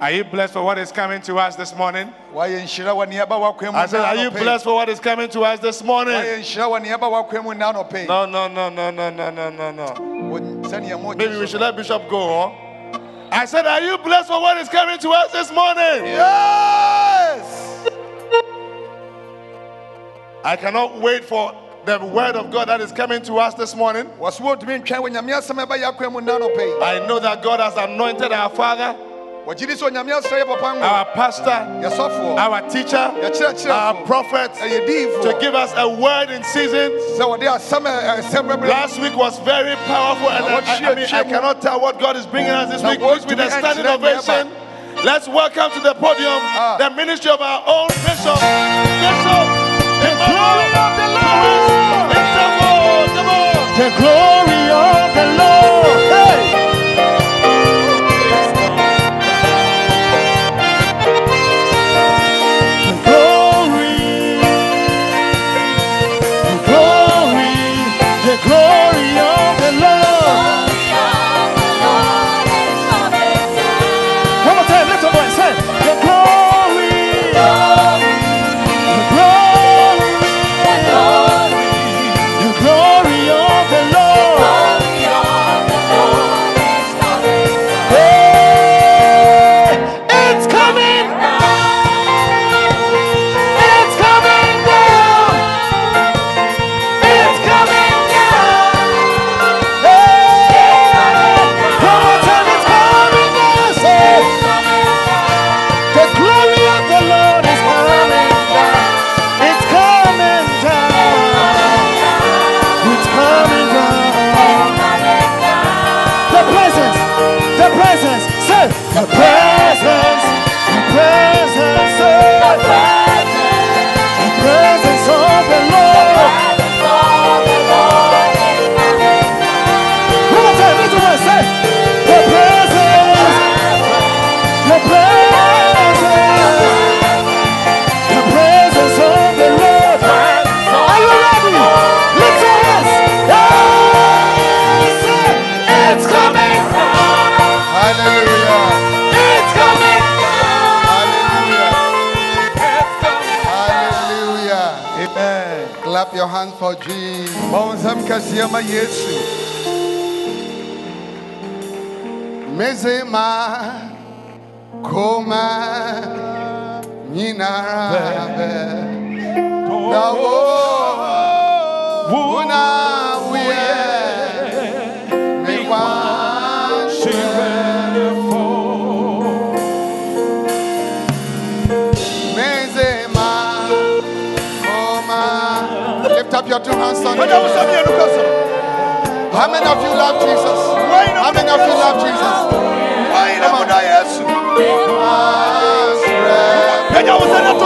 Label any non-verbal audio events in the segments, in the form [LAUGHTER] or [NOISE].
Are you blessed for what is coming to us this morning? wayɛ nhyira wɔ nneɛma wakwan mu I said, Are you blessed for what is coming to us this morning? wayɛ nhyira wɔ nneɛma wakwan mu nna anɔpa yi. No, no, no, no, no, no, no, no, no. Wɔ- sɛnea mo Maybe we should let Bishop go, huh? I said, Are you blessed for what is coming to us this morning? Yes! I cannot wait for the word of God that is coming to us this morning. wɔso wɔntumi ntwɛn wɔ nyame asɛm a ɛbɛyɛ akwan mu nna anɔpa yi. I know that God has anointed our Father, wɔgye di sɛ onyame asra yɛ papa ngo our pastor, our teacher, our prophet to give us a word in season. sɛ wɔde asɛm a eh, ɛsɛm bɛbrɛ Last week was very powerful, and I, I- mean, I cannot tell what God is bringing us this week. With a standing ovation. Let's welcome to the podium ah. the ministry of our own bishop, Bishop Emmanuel Louis Intefel. Come on. The glory Mezema koma dawo wuna wuyɛ mewa Mezema koma. Lift up your two hands on How many of you love Jesus? How many of you love Jesus?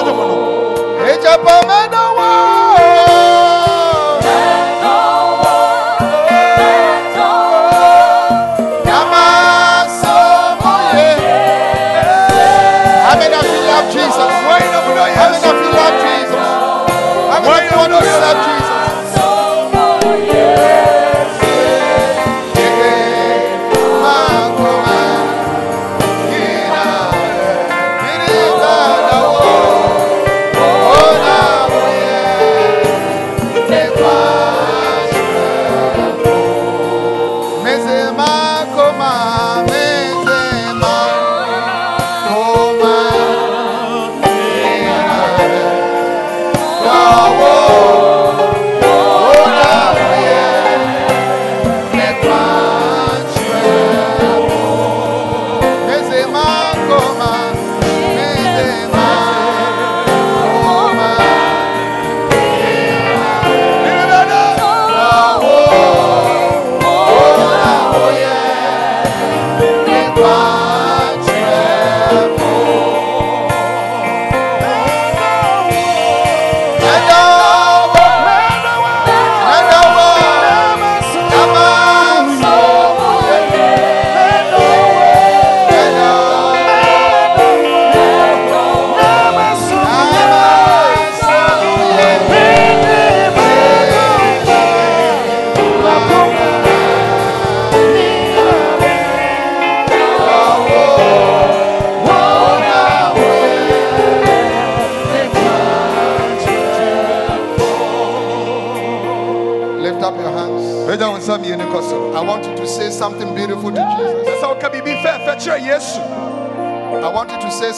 hermano.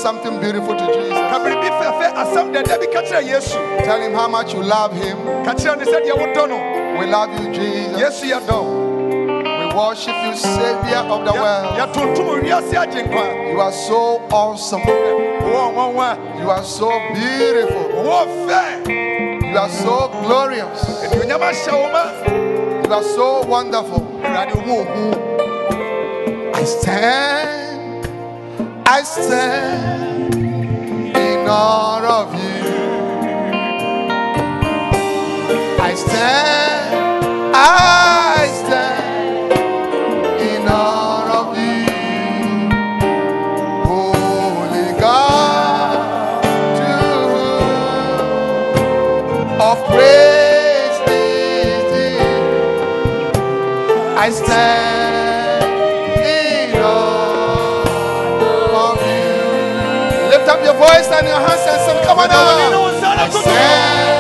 Something beautiful to Jesus. Tell him how much you love him. We love you, Jesus. We worship you, Savior of the world. You are so awesome. You are so beautiful. You are so glorious. You are so wonderful. I stand, I stand in awe of you. I stand, I stand in awe of you. Holy God, to of praise. I stand your voice and your hands and sing. Come on now. I stand,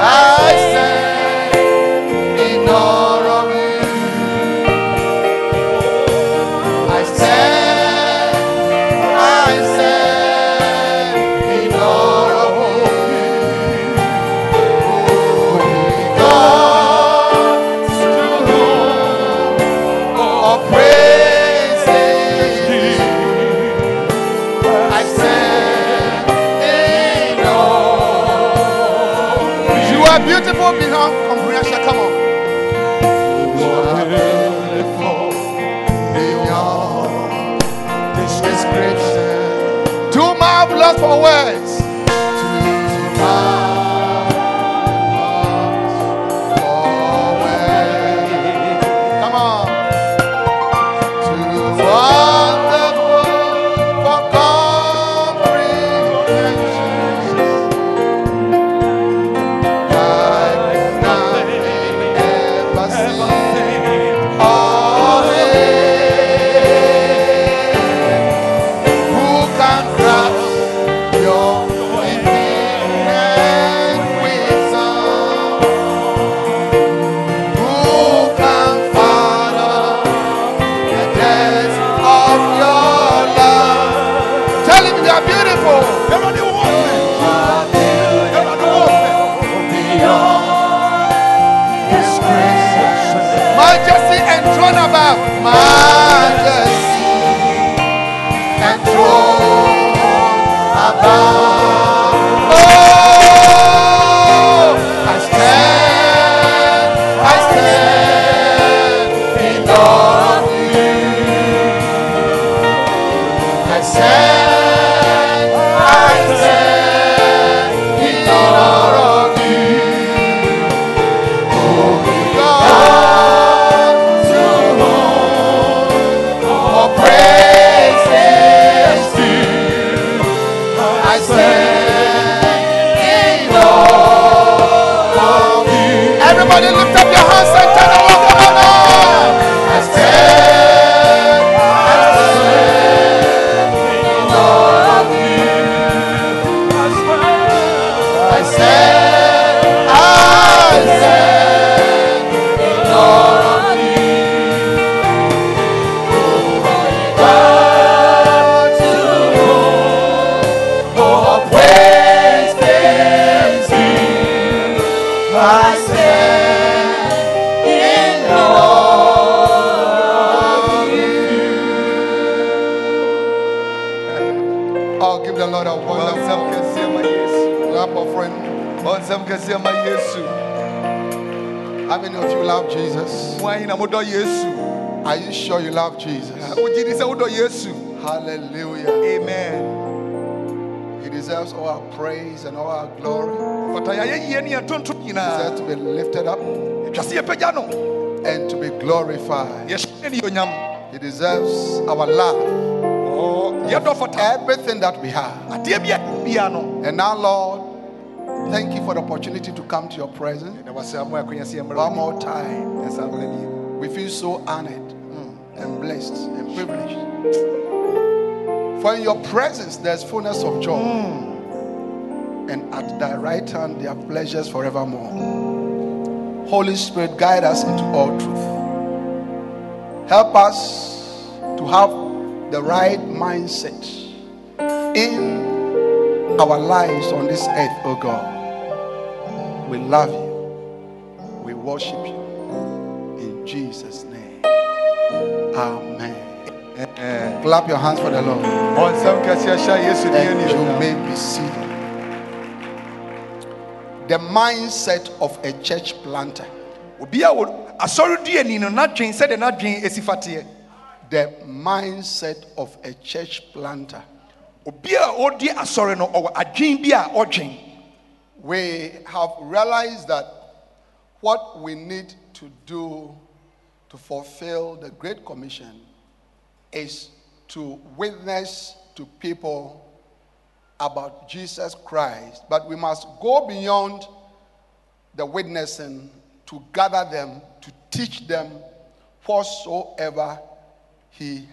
I stand for words. Our love, oh, fata. everything that we have. Adeɛ bi a bia no. And now, Lord, thank you for the opportunity to come to your presence Na wɔsɛ amoa akɔnya sɛ yɛmmra one more time. Yɛnsa mmra bio. We feel so honored mm, and blessed and privileged. For in your presence there's fullness of joy, mm. and at thy right hand there are pleasures forevermore. Holy Spirit, guide us into all truth. Help us to have the right mindset in our lives on this earth, oh God. We love you. We worship you. In Jesus' name. Amen. Clap your hands for the Lord. And you may be seated. The mindset of a church planter. The mindset of a church planter. We have realized that what we need to do to fulfill the Great Commission is to witness to people about Jesus Christ, but we must go beyond the witnessing to gather them, to teach them whatsoever He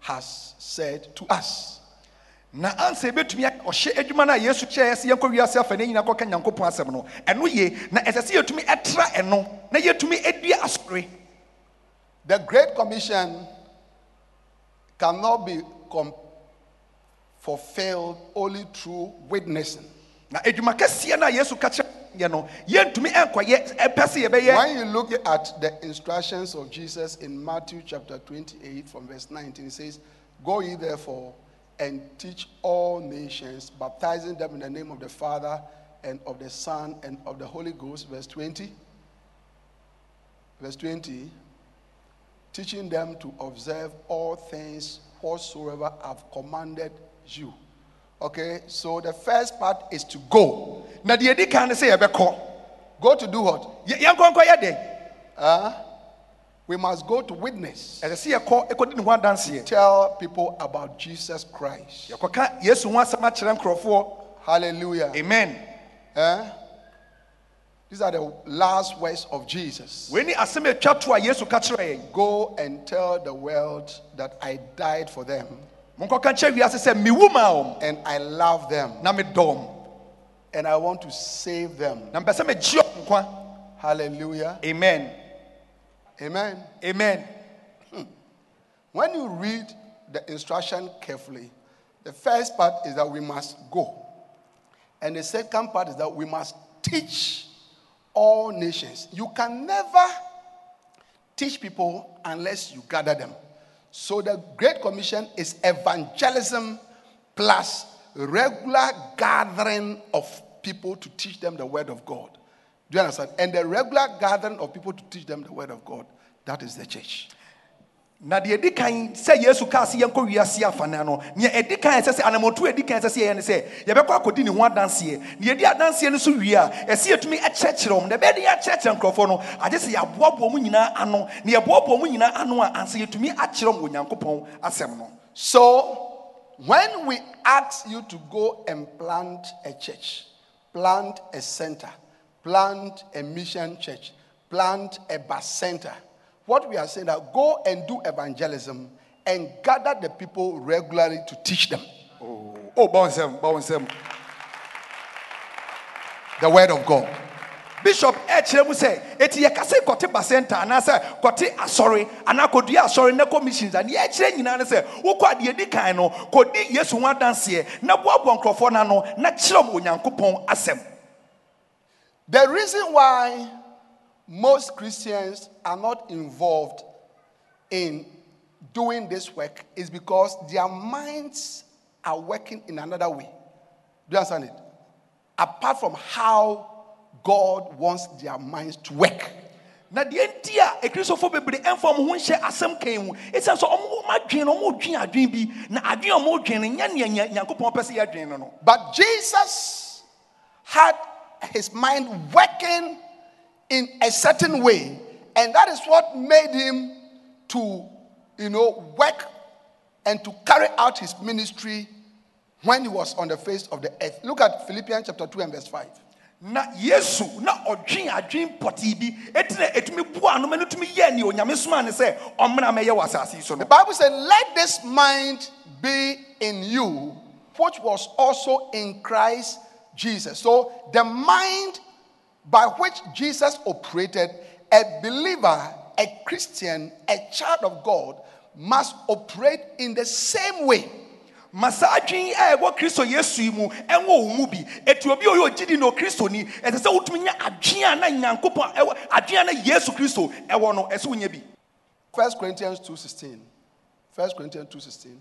has said to us. na ansa ebetumi ɔhyɛ adwuma no a yesu kyerɛ sɛ yɛnkɔ wiase afa ne nyina kɔka nyankopɔn asɛm no ɛno ye na ɛsɛ sɛ yɛtumi ɛtra ɛno na yɛtumi adi asɔre the great commission cannot be fulfilled only through witnessing. Na edwuma kɛseɛ no a Yesu ka kyerɛ yɛbɛyɛ. When you look at the instructions of Jesus in Matthew chapter 28 from verse 19 it says, Go ye therefore and teach all nations, baptizing them in the name of the Father and of the Son and of the Holy Ghost. Verse 20. Verse 20 teaching them to observe all things whatsoever I've commanded you. Okay, so the first part is to go. Now the can say Go to do what? Uh, we must go to witness. And see a call dance here. Tell people about Jesus Christ. Hallelujah. Amen. Uh, these are the last words of Jesus. Go and tell the world that I died for them. And I love them. And I want to save them. Hallelujah. Amen. Amen. Amen. Hmm. When you read the instruction carefully, the first part is that we must go. And the second part is that we must teach all nations. You can never teach people unless you gather them. So the Great Commission is evangelism plus regular gathering of people to teach them the Word of God. Do you understand? And the regular gathering of people to teach them the Word of God, that is the church. Na deɛ ɛdi kan sɛ yesu kaa sɛ yɛnkɔ wiase afana no nea ɛdi kan sɛ sɛ anamotu ɛdi kan sɛ sɛ yɛyɛ sɛ yɛbɛkɔ akɔdi ne ho adanseɛ. Na yɛdi adanseɛ no so wie a ɛsɛ yɛtumi ɛkyerɛkyerɛ wɔn na ɛbɛyɛ de yɛakyerɛkyerɛ nkurɔfoɔ no agye sɛ yɛaboaboa mu nyinaa ano na yɛboaboa mu nyinaa ano a ansa yɛtumi akyerɛ wɔn onyankopɔn asɛm no. So when we ask you to go and plant a church plant a center plant a mission church plant a bacenta what we are saying that go and do evangelism and gather the people regularly to teach them. Oh, oh bouncem, bouncem. The word of God. Bishop ɛkyerɛ mu sɛ eti yɛ kase kɔte basenta anaasɛ kɔte asɔre anaa kɔdua asɔre na kɔ missions a deɛ ɛkyerɛ nyinaa ne sɛ wokɔ adeɛ di kan no kɔdi yesu ho adanseɛ na boaboa nkurɔfoɔ n'ano na kyerɛ mu onyankopɔn asɛm. The reason why most Christians are not involved in doing this work is because their minds are working in another way. Do you understand it? Apart from how God wants their minds to work. na deɛ nti a ekristofoɔ bebree ɛnfa ɔmo ho nhyɛ asɛm kan mu so ɔmo ɔmo adwene no ɔmo dwen adwene bi na adwene a ɔmo dwen no nyɛ nea nyankopɔn pɛ sɛ yɛadwene no no. but jesus had his mind working in a certain way. And that is what made him to, you know, work and to carry out his ministry when he was on the face of the earth. Look at Philippians chapter 2 and verse 5. na yesu na ɔdwen adwen pɔtee bi ɛtina ɛtumi bu anoma no tumi yɛ ne onyame soma ne sɛ ɔmmena mɛyɛ wɔ asase so no the bible said let this mind be in you which was also in christ jesus so the mind by which Jesus operated, a believer, a Christian, a child of God must operate in the same way. ma saa adwene a kristo yesu yi mu ɛwɔ wo mu bi ɛti obi na okristoni ɛsɛ sɛ wotumi nya adwene na na yesu kristo ɛwɔ no ɛsɛ wonya bi 1 Corinthians 2.16. 1 Corinthians 2.16.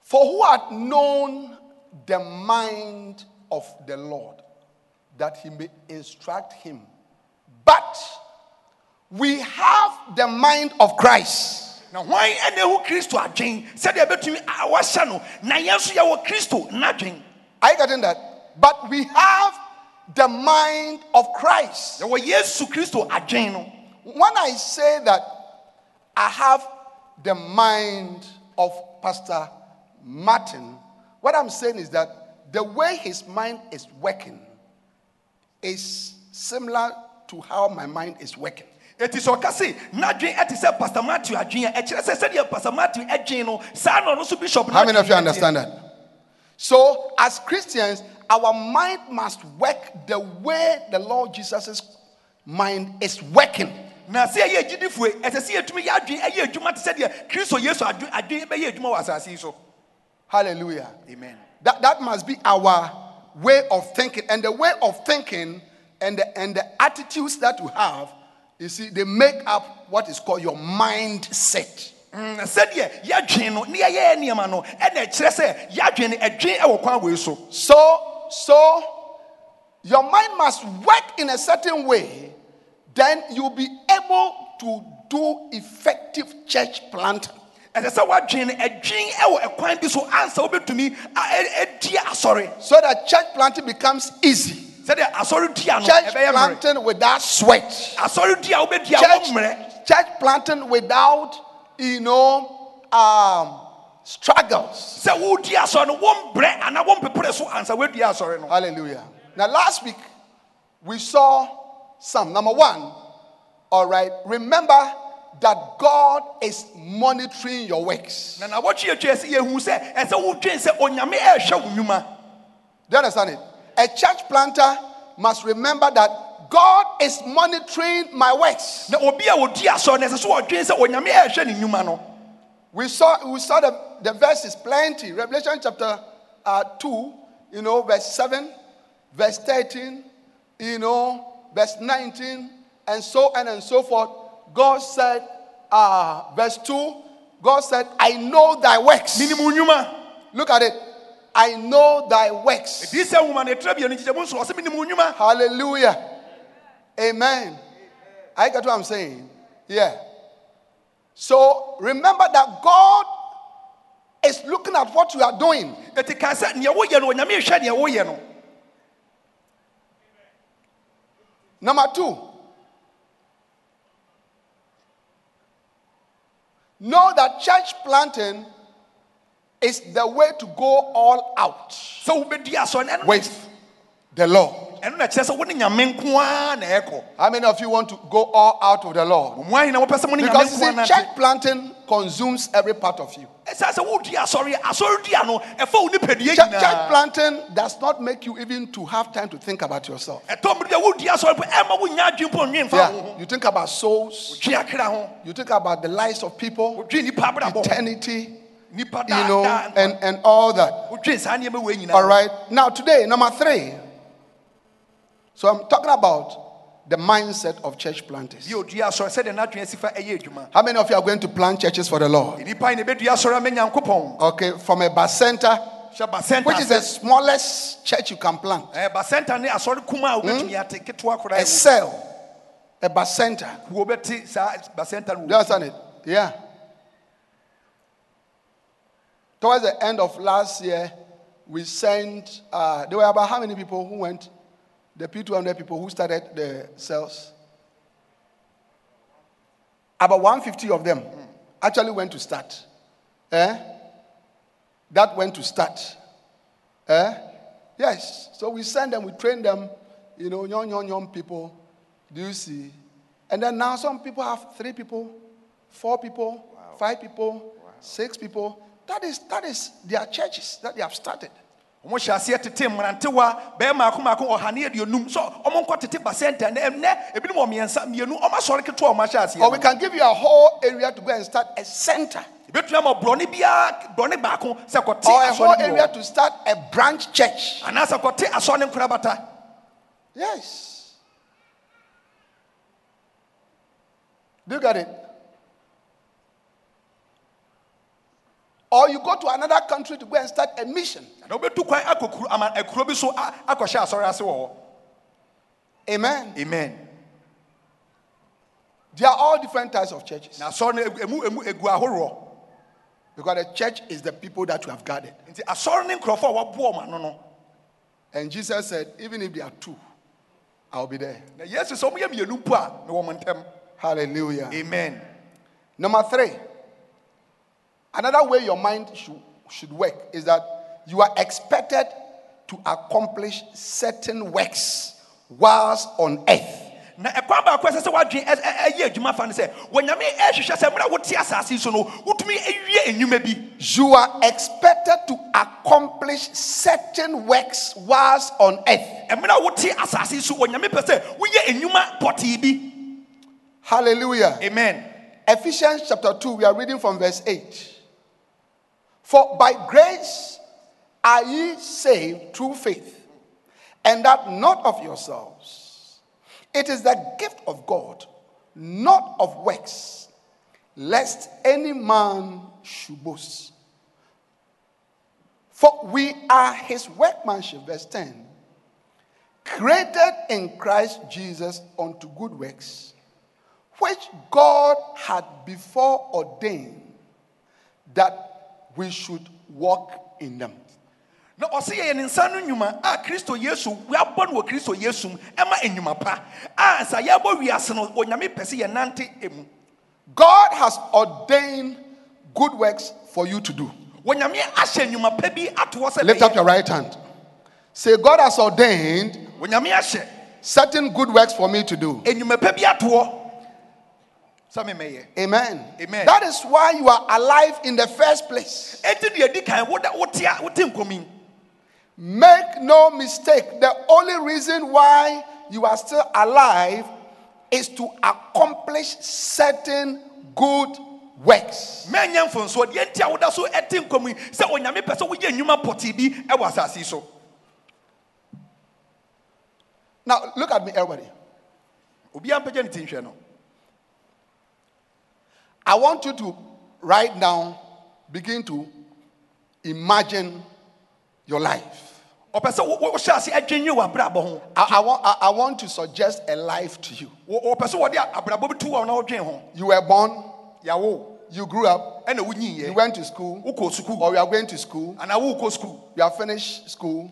For who had known the mind of the Lord that he may instruct him? But we have the mind of Christ. na hwan ɛna ehu kristo adwen sɛdeɛ ɛbɛtumi a wahyɛ no na yɛn nso yɛwɔ kristo n'adwen Are you getting that? But we have the mind of Christ. yɛwɔ yesu kristo adwen no When I say that I have the mind of Pastor Martin, what I'm saying is that the way his mind is working is similar to how my mind is working. eti sɛ ɔka se n'adwen ɛte sɛ pastor matthew adwen a ɛkyerɛ sɛ sɛdeɛ pastor matthew adwen no saa na ɔno nso bishop How many of you understand that? So, as Christians, our mind must work the way the Lord Jesus' mind is working. na sɛ ɛyɛ agyidifoɔ ɛsɛ sɛ yɛtumi yɛ adwen ɛyɛ adwuma te sɛdeɛ kristo yesu adwen adwen bɛyɛ adwuma wɔ asase yi so Hallelujah. amen That, that must be our way of thinking. And the way of thinking and the, and the attitudes that you have, you see, they make up what is called your mindset. Mm, So, so your mind must work in a certain way, then you'll be able to do effective church planting. Ɛsɛ sɛ woadwen no ɛdwen ɛwɔ ɛkwan bi so ansa wobɛtumi ɛdi asɔre So that church planting becomes easy. sɛdeɛ asɔre dua no Church planting without sweat. asɔre dua wobɛdi a wɔmmerɛ church planting without, you know, um, struggles. sɛ wodi asɔre no wɔmbrɛ anaa wɔmpepere so ansa woadi asɔre no Hallelujah. Now, last week we saw some. Number one, all right, remember that God is monitoring your works. na nawɔtwe atwa sɛ yɛhu sɛ ɛsɛ wodwen sɛ onyame ɛrehwɛ wo nnwuma Do you understand it? A church planter must remember that God is monitoring my works. na obi a wɔdi asɔre no ɛsɛ sɛ wɔdwen sɛ onyame ɛrehwɛ ne nnwuma no We saw we saw the, the verses plenty. Revelation chapter uh, 2, you know, verse 7, verse 13, you know, verse 19, and so on and so forth. God said, uh, verse 2, God said, I know thy works. menim wo nnwuma Look at it. I know thy works. ɛdii sɛ nwoma no ɛtrɛ bianu nkyekyɛmu nso ɔsɛ menim wo nnwuma Hallelujah. Amen. I get what I'm saying. Yeah. So remember that God is looking at what you are doing. Number ka sɛ neɛ woyɛ no onyame hwɛ neɛ woyɛ no Number two, know that church planting is the way to go all out sɛ wobɛdi asɔre no ɛno with the Lord. Ɛno na kyerɛ sɛ wo ne nyame nko ara na ɛkɔ How many of you want to go all out with the Lord? mo ahi na wopɛ sɛ mo ne nyame Because you see, church planting consumes every part of you. ɛsiane sɛ wodi asɔre a, asɔre dua no ɛfa wo nipadua Church, church planting does not make you even to have time to think about yourself. ɛtɔ mmere bia wodi asɔre po ɛma wonya adwen po nwen fa wo Yeah, you think about souls, dwe akra ho you think about the lives of people, wodwe nipa abrabɔ ho eternity, you know, and, and all that. wodwe saa nneɛma wei nyinaa All right. Now, today, number three. So, I'm talking about the mindset of church planters. bi odi asɔre sɛdeɛ n'adwene si fa ɛyɛ adwuma How many of you are going to plant churches for the Lord? nipa yi na ɛbɛdua asɔre ama nyankopɔn Okay, from a hyɛ basɛnta which is the smallest church you can plant, basɛnta ne asɔre kuma a wobɛtumi ate ketewa koraa a cell, a bacenta. wo bɛte saa basɛnta no Do you understand it? Yeah. Towards the end of last year, we sent, uh, there were about how many people who went? The P200 people who started the cells. About 150 of them actually went to start. Eh? That went to start. Eh? Yes. So we send them, we train them, you know, young, young, young people. Do you see? And then now some people have three people, four people, five people, six people. That is that is their churches that they have started. Ɔmo hyɛ aseɛ tete mmerantewa bɛrima ako mako ɔha aduonum so ɔmo nkɔ tete basɛnta na ɛnɛ ebinom wɔ mmiɛnsa mmienu ɔmo asɔre ketewa ɔmo ahyɛ aseɛ Or we can give you a whole area to go and start a center. ebetumi ama borɔne biara baako sɛ kɔte Or a whole area to start a branch church. anaasɛ kɔte asɔre nkorabata Yes. Do you get it? Or you go to another country to go and start a mission. na wobɛtu kwan akɔ kuro ama akuro bi so a- akɔhyɛ asɔre ase wɔ hɔ Amen. amen They are all different types of churches. na asɔre emu emu egu ahoroɔ Because the church is the people that you have gathered. nti asɔre ne nkurɔfoɔ a wɔaboa ɔmo ano no And Jesus said, even if there are two, I'll be there. na yesu sɛ ɔmo yɛ mmienu mpo a mewɔ mo ntɛm Hallelujah. amen Number three, another way your mind should, should work is that you are expected to accomplish certain works whilst on earth. na ɛkwan baako a ɛsɛ sɛ wadwen ɛ- ɛ- ɛyɛ adwuma fa no sɛ wɔnyame ɛhwehwɛ sɛ mmerɛ a wote asase yi so no wotumi awie enwuma bi You are expected to accomplish certain works whilst on earth. mmerɛ wote asase so wɔnyame pɛ sɛ woyɛ enwuma pɔtee bi Hallelujah. amen Ephesians chapter 2, we are reading from verse 8. For by grace are ye saved through faith, and that not of yourselves. It is the gift of God, not of works, lest any man should boast. For we are his workmanship, verse 10, created in Christ Jesus unto good works which God had before ordained that we should walk in them. na ɔsɛ yɛyɛ ne nsa no nnwuma a kristo yesu yɛabɔ no wɔ kristo yesu mu ɛma enwuma pa a sɛ yɛabɔ wiase no onyame pɛ sɛ yɛnante emu God has ordained good works for you to do. onyame ahyɛ nnwuma pa bi ato hɔ sɛ Lift up your right hand. Say, God has ordained onyame ahyɛ certain good works for me to do. enwuma pa bi ato hɔ Amen. Amen. That is why you are alive in the first place. ɛnti deɛ di kan woda wote a wote nkɔmi Make no mistake, the only reason why you are still alive is to accomplish certain good works. mɛnyɛ mfonsoɔ deɛ nti a woda so ɛte nkɔmi sɛ onyame pɛ sɛ woyɛ nnwuma pɔtee bi ɛwɔ asase yi so Now, look at me, everybody. I want you to right now begin to imagine your life. I, I want, I, I want to suggest a life to you. Wo- wɔpɛ sɛ wɔde abrabɔ bi to wɔ na wodwen ho You were born, you grew up, you went to school, or you are going to school, anaa wokɔ sukuu you have finished school,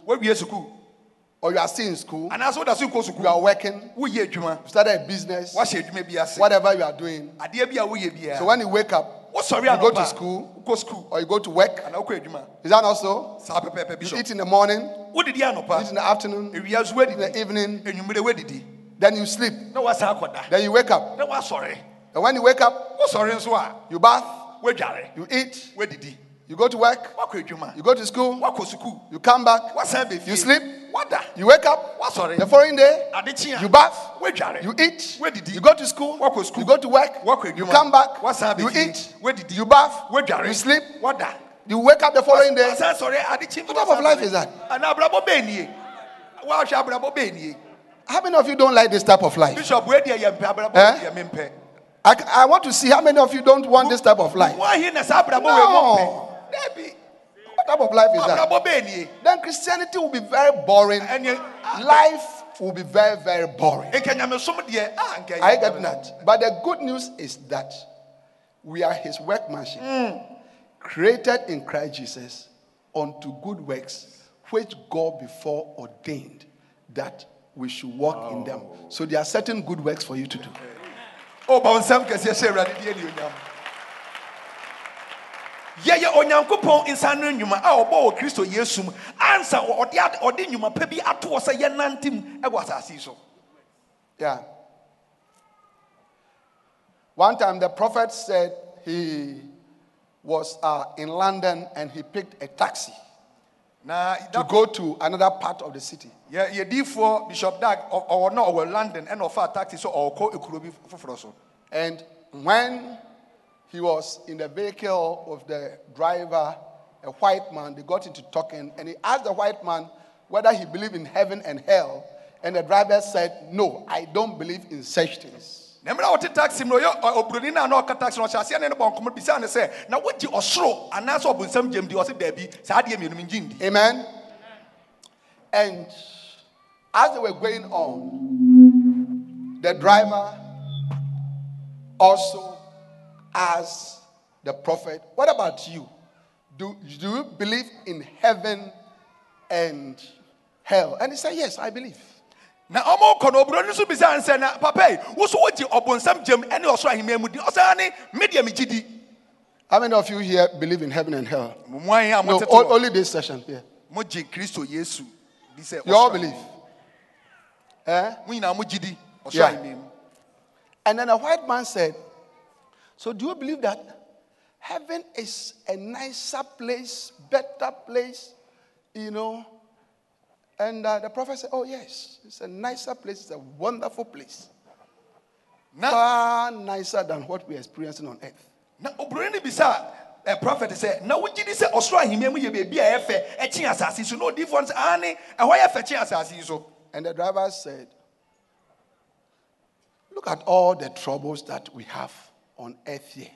or you are still in school, anaasɛ woda so wokɔ you go school. You are working, woyɛ adwuma you started a business, What woahyɛ adwuma bi ase whatever you are doing. adeɛ bi a woyɛ biara So when you wake up, wosɔre you go to a, school, wokɔ sukuu or you go to work, anaa wokɔ adwuma is that also? saa pɛpɛɛpɛ You eat in the morning, wodidi you anɔpa eat in the afternoon, awia so in the evening, anwummerɛ woadidi then you sleep, na woasan akɔda then you wake up. na woasɔre And when you wake up, wosɔre nso a. you bath, Where woadware you eat, Where woadidi you go to work, you go to school, you come back, You sleep. you wake up, the following day, you bath, you eat, you go to school, you go to work, you come back, you eat, you bath, you sleep, you wake up the following day. wasan sɔre adekye What type of life is that? ana abrabɔ bɛɛ nie. Woahwɛ abrabɔ bɛɛ How many of you don't like this type of life? bishop wei deɛ yɛ mpɛ? Eh? I, I want to see how many of you don't want this type of life. woahi na saa No. What type of life is that? abrabɔ bɛɛ nie Then Christianity will be very boring. Life will be very, very boring. I nyamesom deɛ a nka Are you that? But the good news is that we are his workmanship, created in Christ Jesus unto good works, which God before ordained that we should walk in them. So there are certain good works for you to do. ɔba wo nsɛm kɛseɛ hyɛ awurade deɛ ne onyam yɛyɛ onyankopɔn nsa no nnwuma a ɔbɔ wɔ kristo yesu mu ansa ɔde ɔde nnwuma pa bi ato hɔ sɛ yɛnante mu ɛwɔ asase yi so Yeah. One time the prophet said he was uh, in London and he picked a taxi. to go to another part of the city. Yeah, yɛdiifoɔ bishop dag ɔwɔ na ɔwɔ london ɛna ɔfa taxi so bi foforɔ so And when he was in the vehicle with the driver, a white man, they got into talking, and he asked the white man whether he believed in heaven and hell. And the driver said, No, I don't believe in such things. na mmerɛ a wɔte taxi mu no ɔyɛ oburoni no a na ɔka taxi no ɔhyɛ aseɛ ne ne bɔ nkɔmmɔ bisa ne sɛ na wogye ɔsoro anaasɛ ɔbonsam gyam di ɔse daabi saa adeɛ mmienu mengye ndi Amen. And as they were going on, the driver also asked the prophet, What about you? Do, do you believe in heaven and hell? And he said, Yes, I believe. na ɔmo kɔ no oburoni nso bisa ne na papa yi wo so wogye ɔbonsam gyam ne ɔsoro ahemmaa mu di ɔsɛ ne me deɛ megye di How many of you here believe in heaven and hell? momuan a No, motete o- hɔ only this session here. mogye kristo yesu di sɛ You all believe. Eh? mo nyinaa di ɔsoro Yeah. ahemmaa mu And then a white man said, So do you believe that heaven is a nicer place, better place? You know? And uh, the prophet said, Oh, yes, it's a nicer place, it's a wonderful place. na Far nicer than what we're experiencing on earth. Now, oburoni no bisa ɛ prophet sɛ na wogye di sɛ ɔsoro ahemmaa mu yɛ baabi a ɛyɛ fɛ ɛkye asase so no difference, ɛhɔ yɛ fɛ kye asase so And the driver said, Look at all the troubles that we have on earth here.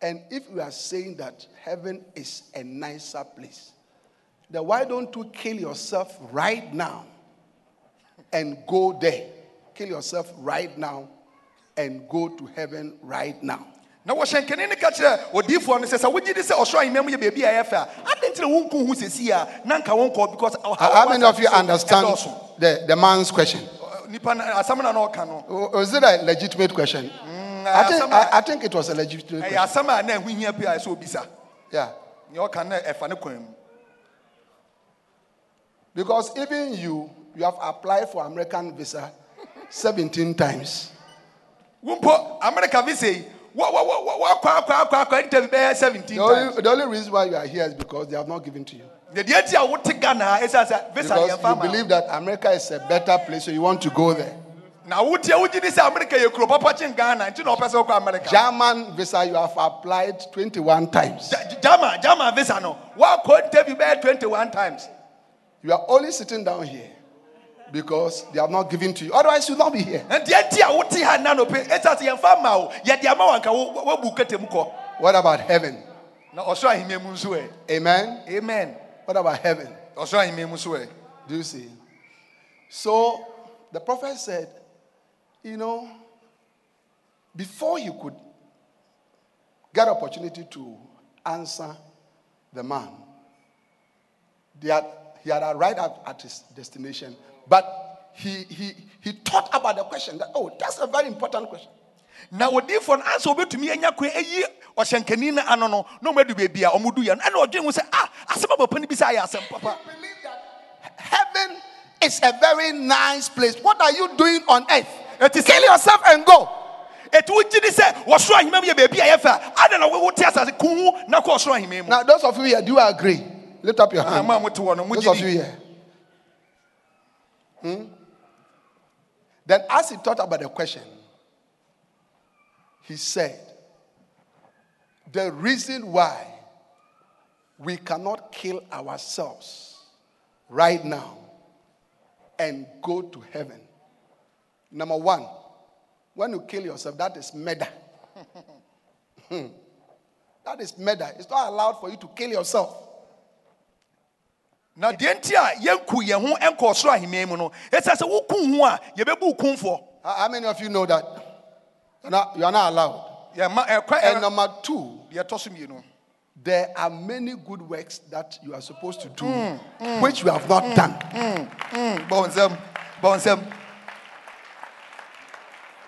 And if we are saying that heaven is a nicer place, then why don't you kill yourself right now and go there? Kill yourself right now and go to heaven right now. na wɔhyɛ nkene no ka kyerɛ odiifoɔ no sɛ sɛ wogye di sɛ ɔsoro ahemmaa mu yɛ baabi a ɛyɛ fɛ a adɛn nti na wonku ho sɛsi a na nka wonkɔ because How many of you understand the, the man's question? nipa asɛm na na ɔka no Was it a legitimate question? Uh, I, think, uh, I, I think it was a legitimate eh, ɛyɛ question. asɛm a uh, na ɛho hia pii a ɛsɛ obisa Yeah. nea ɔka no ɛfa ne kwan mu Because even you, you have applied for American visa 17 times. america visa yi wɔ- wɔ- wɔ- wɔ- wɔakɔ akɔ akɔ akɔ interview bɛyɛ 17 The only, times the only reason why you are here is because they have not given to you. deɛ deɛ nti a wote ghana ha ɛsiane sɛ visa Because you believe that America is a better place, so you want to go there. Na wotie wogye di sɛ america yɛ kuro papa kyen ghana nti na ɔpɛ sɛ wokɔ america German visa, you have applied 21 times. German, German visa no. What could interview be 21 times? You are only sitting down here because they have not given to you. Otherwise, you'll not be here. And the idea what he had nano pay, it's as young farmer, yet the amount what book at him call. What about heaven? Now, also him musue. Amen. Amen. What about heaven? Also him musue. Do you see? So the prophet said, you know, before he could get opportunity to answer the man, they had, he had arrived at, at his destination, but he, he, he thought about the question that, oh, that's a very important question. na odi for an answer obetumi anya kwe eyi ɔhyɛnkani na ano no na ɔmo adu baabi a ɔmo du ya no ɛna ɔdwen ho sɛ ah asɛm a papa no bi sɛ ayɛ asɛm papa Heaven is a very nice place. What are you doing on earth? It is- Kill yourself and go. di sɛ wɔsoro ahema mu yɛ baabi a yɛfɛ a ada na wote asase ko ho na kɔ ɔsoro ahema Now, those of you here, do you agree? Lift up your hand. ama a mote hɔ no Those of you here. Hmm? Then, as he thought about the question, he said, The reason why we cannot kill ourselves right now and go to heaven. Number one, when you kill yourself, that is murder. Hmm. that is murder. It's not allowed for you to kill yourself. na deɛ nti a yɛnku yɛn ho nkɔ ɔsoro ahemman mu no ɛsɛ sɛ woku ho a yɛbɛbu wo kumfoɔ How many of you know that? You're not, you are not allowed. yɛma ɛkwa eh, And eh, number two, deɛ ɛtɔ so mmienu there are many good works that you are supposed to do, hmm. which you have not hmm. done. bɔ nsɛm bɔ nsɛm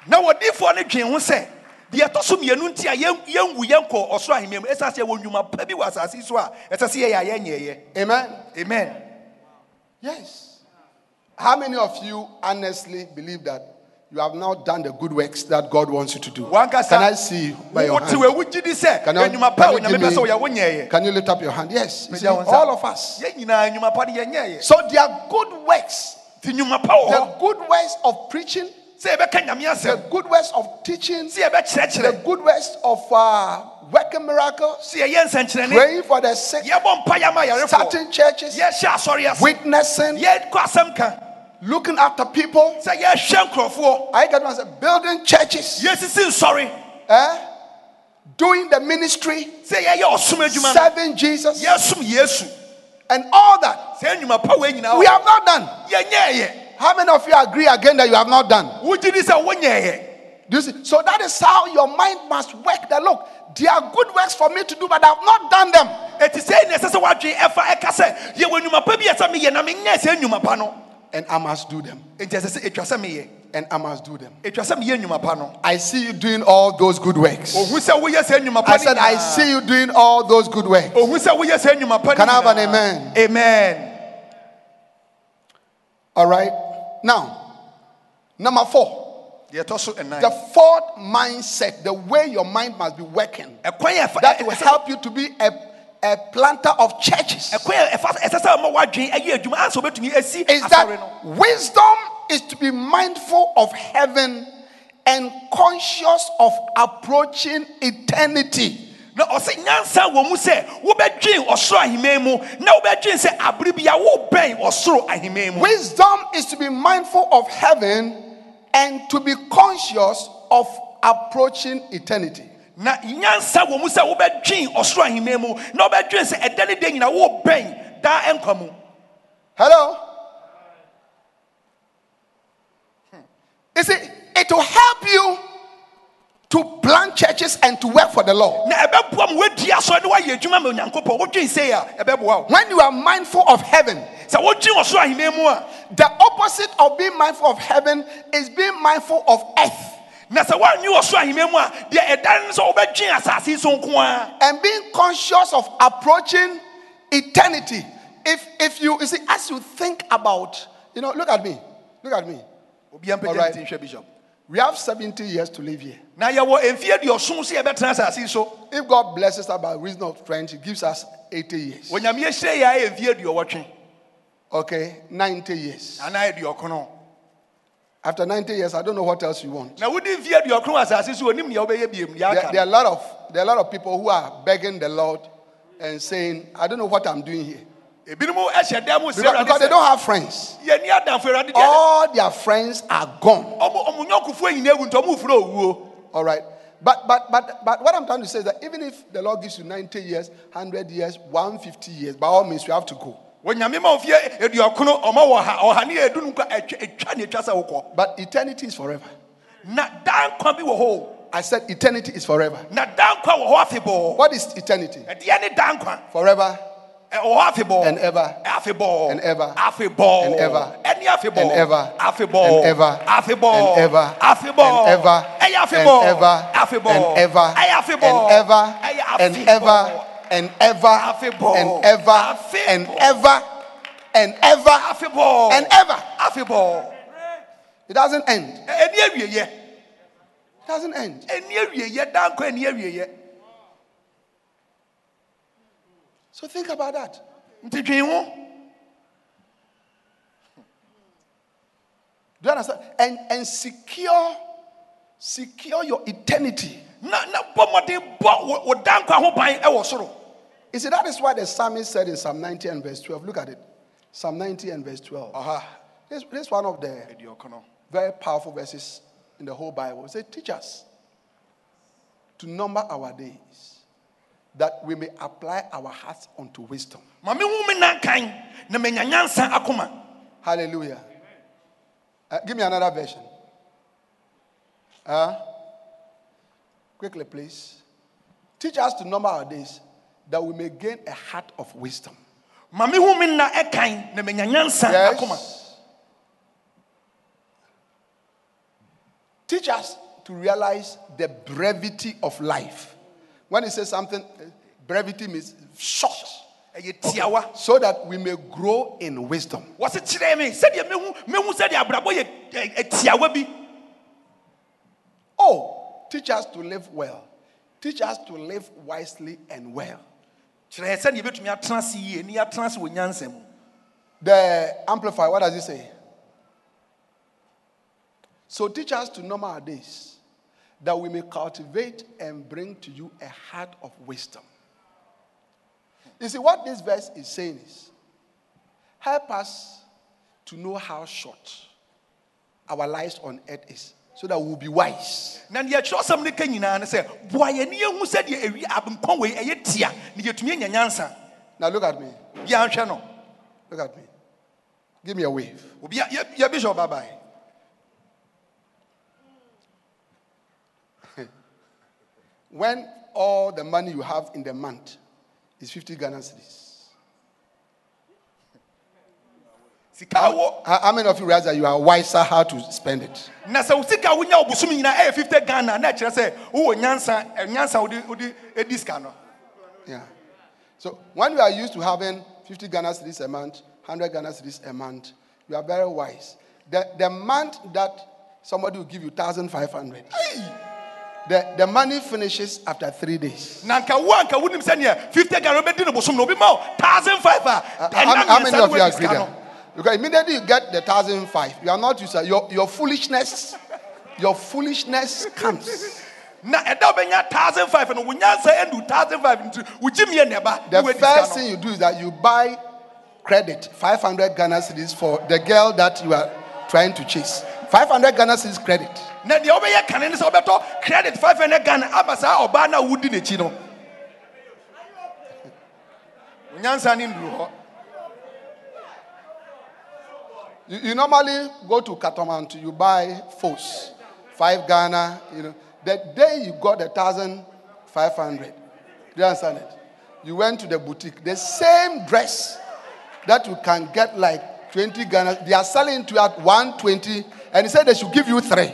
na wɔdiifoɔ no dwen ho sɛ deɛ ɛtɔ so mmienu nti a yɛn- yɛnwu yɛnkɔ ɔsoro ahemman mu ɛsɛ sɛ yɛwɔ nnwuma pa bi wɔ asase so a ɛsɛ sɛ yɛyɛ a yɛnyɛɛyɛ Amen. amen Yes. How many of you honestly believe that you have now done the good works that God wants you to do. Can I see you by your hand? w'awu gyi di sɛ Can you, can you nyame give pɛ sɛ me- can you lift up your hand? Yes. You see, Megya wo nsa. all of us. yɛn nyinaa nnwuma pa no yɛnyɛeɛ So there are good works. nti nnwuma pa wɔ The good works of preaching, sɛ yɛbɛka nyame the good works of teaching, the good works of uh, working miracles, sɛ yɛyɛ nsɛnkyerɛnne praying for the sick, yɛbɔ mpa yɛma yarefoɔ starting churches, yɛhyɛ asɔre ase witnessing, yɛkɔ asɛm ka. looking after people. sɛ yɛhwɛ nkurɔfoɔ. I get one say, building churches, yɛsisi nsɔre. Eh? doing the ministry, sɛ yɛyɛ ɔsom adwuma no. Serving Jesus, and all that. sɛ nnwuma pa wei nyinaa We have not done. How many of you agree again that you have not done? wogye di sɛ wonyɛɛyɛ Do you see? So that is how your mind must work. That look, there are good works for me to do, but I have not done them. ɛti sɛ ne ɛsɛ sɛ woadwene ɛfa ɛka sɛ yɛwɔ nnwuma pa bi a na menyɛ sɛ nnwuma pa no And I must do them. enti ɛsɛ sɛ ɛtwa sɛ meyɛ And I must do them. ɛtwa sɛ meyɛ nnwuma pa I see you doing all those good works. ohu sɛ woyɛ sɛ nnwuma pa I said, I see you doing all those good works. ohu sɛ woyɛ sɛ nnwuma pa no Can I have an amen? amen All right. Now, number four. yɛtɔ so ɛnan The fourth mindset, the way your mind must be working, ɛkwan yɛ ɛfa- that will help you to be a, a planter of churches. ɛkwan yɛ ɛfa ɛsɛ sɛ ɔma woadwene ɛyɛ adwuma ansa wobɛtumi asi is that wisdom is to be mindful of heaven and conscious of approaching eternity. Na ɔsɛ nyansa wɔ mu sɛ wobɛdwen ɔsoro ahemman mu na wobɛdwen sɛ abere bia wobɛn ɔsoro ahemman mu Wisdom is to be mindful of heaven and to be conscious of approaching eternity. na nyansa wɔ mu sɛ wobɛdwen ɔsoro ahemman mu na wobɛdwen sɛ ɛda ne da nyina wobɛn daa nkwa mu Hello? You see, it will help you to plant churches and to work for the Lord. na ɛbɛboa ma woadi asɔre ne woayɛ adwuma ma onyankopɔn wodwen sei a ɛbɛboa wo When you are mindful of heaven, sɛ wodwen ɔsoro ahemman mu a the opposite of being mindful of heaven is being mindful of earth. na sɛ woanwe ɔsoro ahemman mu a deɛ ɛda ne sɛ wobɛdwen asase yi so nko a and being conscious of approaching eternity. If if you, you see, as you think about, you know, look at me, look at me. Alright. bishop We have 70 years to live here. na yɛwɔ mfeɛ aduɔson sɛ yɛbɛtena asase yi so If God blesses us by reason of strength, He gives us 80 years. onyame yɛhyerɛ yɛ a yɛ mfeɛ aduɔwɔtwe Okay, 90 years. After 90 years, I don't know what else you want. na wodi mfeɛ aduɔkrono wɔ asase so onim nea wobɛyɛ biom deɛ There, there are a lot of there are a lot of people who are begging the Lord and saying, I don't know what I'm doing here. Ebinom hyɛ da mu sɛ Because, they don't have friends. yɛni adamfo awurade deɛ All their friends are gone. ɔmo ɔmo nyɔnkofoɔ nyina awu nti ɔmo furo owuo All right. But but but but what I'm trying to say is that even if the Lord gives you 90 years, 100 years, 150 years, by all means you have to go. onyame ma mfeɛ aduɔkrono ɔma wɔ ha ɔha ne yɛ adunu nkwa ɛtwa ɛtwa ne ɛtwa sɛ wokɔ But eternity is forever. na daa nkwa bi wɔ hɔ o. I said eternity is forever. na daa nkwa wɔ hɔ afebɔɔ What is eternity? ɛdeɛ ne daa nkwa Forever afebɔɔ and ever afebɔɔ and ever afebɔɔ and ever ɛne afebɔɔ and ever afebɔɔ and ever afebɔɔ and ever afebɔɔ and ever ɛyɛ afebɔɔ and ever afebɔɔ and ever ɛyɛ afebɔɔ and ever ɛyɛ and afebɔɔ. ever and ever Afebɔɔ. and ever Afebɔɔ. and ever and ever afebɔɔ and ever. afebɔɔ It doesn't end. It doesn't end. So think about that. nti dwen ho Do you understand? And and secure secure your eternity. na na bɔ mmɔden bɔ wo- wo daa nkwa ho ban ɛwɔ soro You see, that is why the psalmist said in Psalm 90 and verse 12. Look at it. Psalm 90 and verse 12. Aha. This, this is one of the very powerful verses in the whole Bible. It says, Teach us to number our days, that we may apply our hearts unto wisdom. ma mehu me nankan na manya Hallelujah. Uh, give me another version. Uh, quickly, please. Teach us to number our days, that we may gain a heart of wisdom. ma mehu me nna ɛkan na manya nyansa akoma Yes. Teach us to realize the brevity of life. When he says something, uh, brevity means short, ɛyɛ tiawa so that we may grow in wisdom. bi Oh, teach us to live well. Teach us to live wisely and well. The Amplified, what does it say? So teach us to number our days, that we may cultivate and bring to you a heart of wisdom. You see, what this verse is saying is help us to know how short our lives on earth is so that we'll be wise. Now look at me. Look at me. Give me a wave. Bishop, bye bye. When all the money you have in the month is 50 Ghana cedis. How, how many of you realize that you are wiser how to spend it? na sɛ sika wonya obosom nyinaa ɛyɛ 50 ghana na ɛkyerɛ sɛ wowɔ nyansa eh, nyansa wode wode ɛdi sika no. Yeah. So when you are used to having 50 ghana cedis a month 100 ghana cedis a month you are very wise. The, the month that somebody will give you 1500 the, the money finishes after three days. Nanka wanka wouldn't send you 50 Ghana no bosom no be more. 1500 ah. uh, uh, How many of you agree that? Because immediately you get the thousand five, you are not used to your, your foolishness, your foolishness comes. wobɛnya thousand five no wonyansa ɛndu thousand five wogye mmiɛ neba? The first thing you do is that you buy credit 500 ghana cedis for the girl that you are trying to chase. 500 ghana cedis credit na deɛ wobɛyɛ kane ne sɛ wobɛtɔ credit 500 ghana aba saa ɔbaa no a wodi n'akyi no wonyansa ne nduru hɔ You, you normally go to Kantamanto, you buy force, five Ghana, you know. The day you got a thousand five hundred, do you understand it? You went to the boutique, the same dress that you can get like 20 Ghana, they are selling to at 120, and he said they should give you three.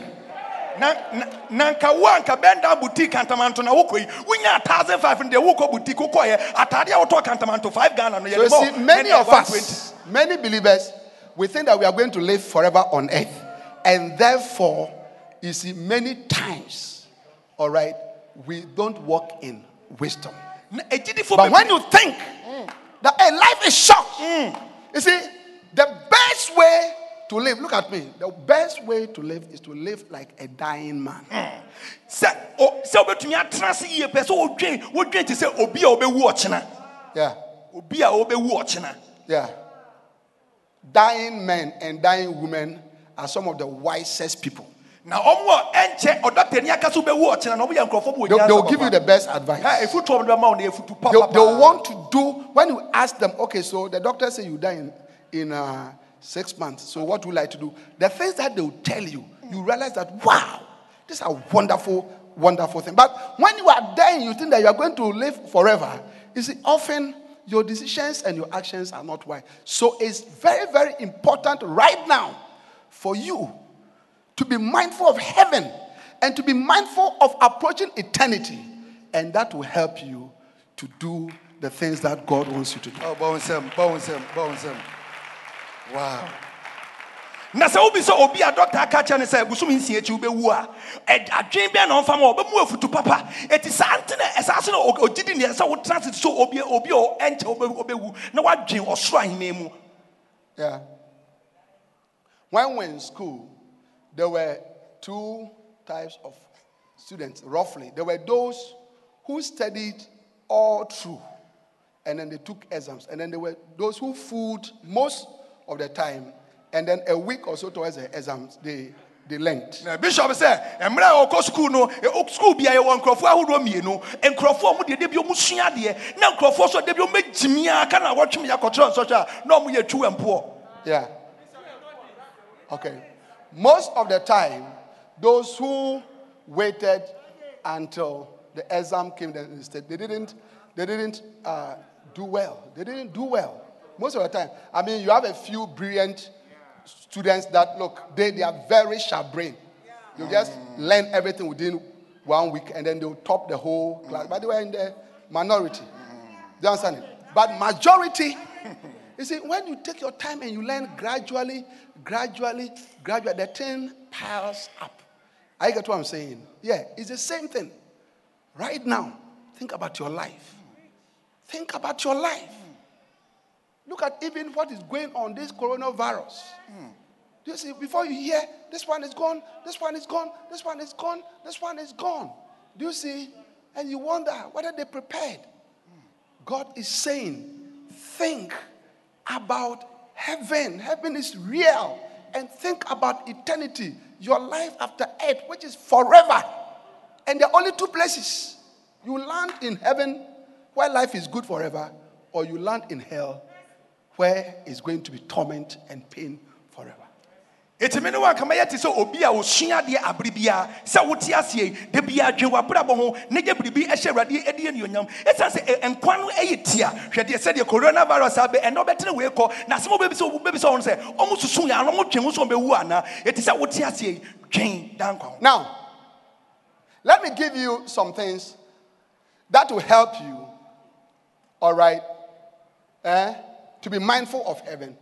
Na nka wo anka bɛnda boutique na wokɔ yi wonya thousand five hundred wokɔ boutique wokɔyɛ atade a wotɔ kantamanto five ghana no yɛde so see many of us many believers we think that we are going to live forever on earth. And therefore, you see, many times, all right, we don't walk in wisdom. But when you think mm. that a life is short, mm. you see, the best way to live, look at me, the best way to live is to live like a dying man. Yeah. Yeah dying men and dying women are some of the wisest people. Now, they'll, they'll give you the best advice. They'll, they'll want to do, when you ask them, okay, so the doctor said you die in, in uh, six months, so what would like to do? The things that they'll tell you, you realize that, wow, this is a wonderful, wonderful thing. But when you are dying, you think that you are going to live forever. You see, often your decisions and your actions are not wise. So it's very, very important right now for you to be mindful of heaven and to be mindful of approaching eternity. And that will help you to do the things that God wants you to do. Wow. na sɛ wobi sɛ obi a dɔkta aka kyerɛ no sɛ bosom nsia akyi wobɛwu a. Adwen bɛn na ɔmfa ma ɔbɛmu afutu papa. Ɛti saa nte na ɛsaa so na ɔgyidi neɛ sɛ wotena se so obi obi a ɛnkyɛ wobɛwu na woadwen ɔsoro ahema mu. Yeah. When we're in school there were two types of students roughly. There were those who studied all through and then they took exams. And then there were those who fooled most of the time and then a week or so towards the exams, they they learned. Na bishop sɛ mmerɛ a ɔkɔ school no school bi a yɛwɔ nkurɔfoɔ ahodoɔ mmienu nkurɔfoɔ mu deɛ de bi ɔmu sua adeɛ na nkurɔfoɔ so de bi ɔmu gyimi a ka na wɔtwem yɛ akɔkyerɛ nsɔhwɛ a na ɔmu yɛ twu mpoɔ. Yeah. Okay. Most of the time, those who waited until the exam came, they didn't, they didn't uh, do well. They didn't do well. Most of the time. I mean, you have a few brilliant students that look, they, they are very sharp brain. You just learn everything within one week and then they'll top the whole class. But they were in the minority. Do you understand it? But majority, [LAUGHS] you see, when you take your time and you learn gradually, gradually, gradually, the thing piles up I get what I'm saying? Yeah, it's the same thing. Right now, think about your life. Think about your life. Look at even what is going on this coronavirus. Do you see? Before you hear, this one is gone, this one is gone, this one is gone, this one is gone. Do you see? And you wonder whether they prepared. God is saying, think about heaven. Heaven is real. And think about eternity, your life after earth, which is forever. And there are only two places. You land in heaven where life is good forever, or you land in hell where it's going to be torment and pain forever. ɛtumi ne wanka mayɛ te sɛ obi a ɔsua adeɛ abere biara sɛ wote aseɛ da biara dwen w'abrabɔ ho na gye biribi ɛhyɛ awurade adi anuonyam ɛsiane sɛ nkwa no ɛyɛ tia hwɛ deɛ sɛdeɛ coronavirus abɛ ɛnɛ wobɛtene wei kɔ na asɛm wobɛbi sɛ wobɛbi sɛ ɔno sɛ ɔmo susu yɛ ano ɔmo twe ho sɛ ɔmbɛwu anaa ɛte sɛ wote Now, let me give you some things that will help you, all right, eh, to be mindful of heaven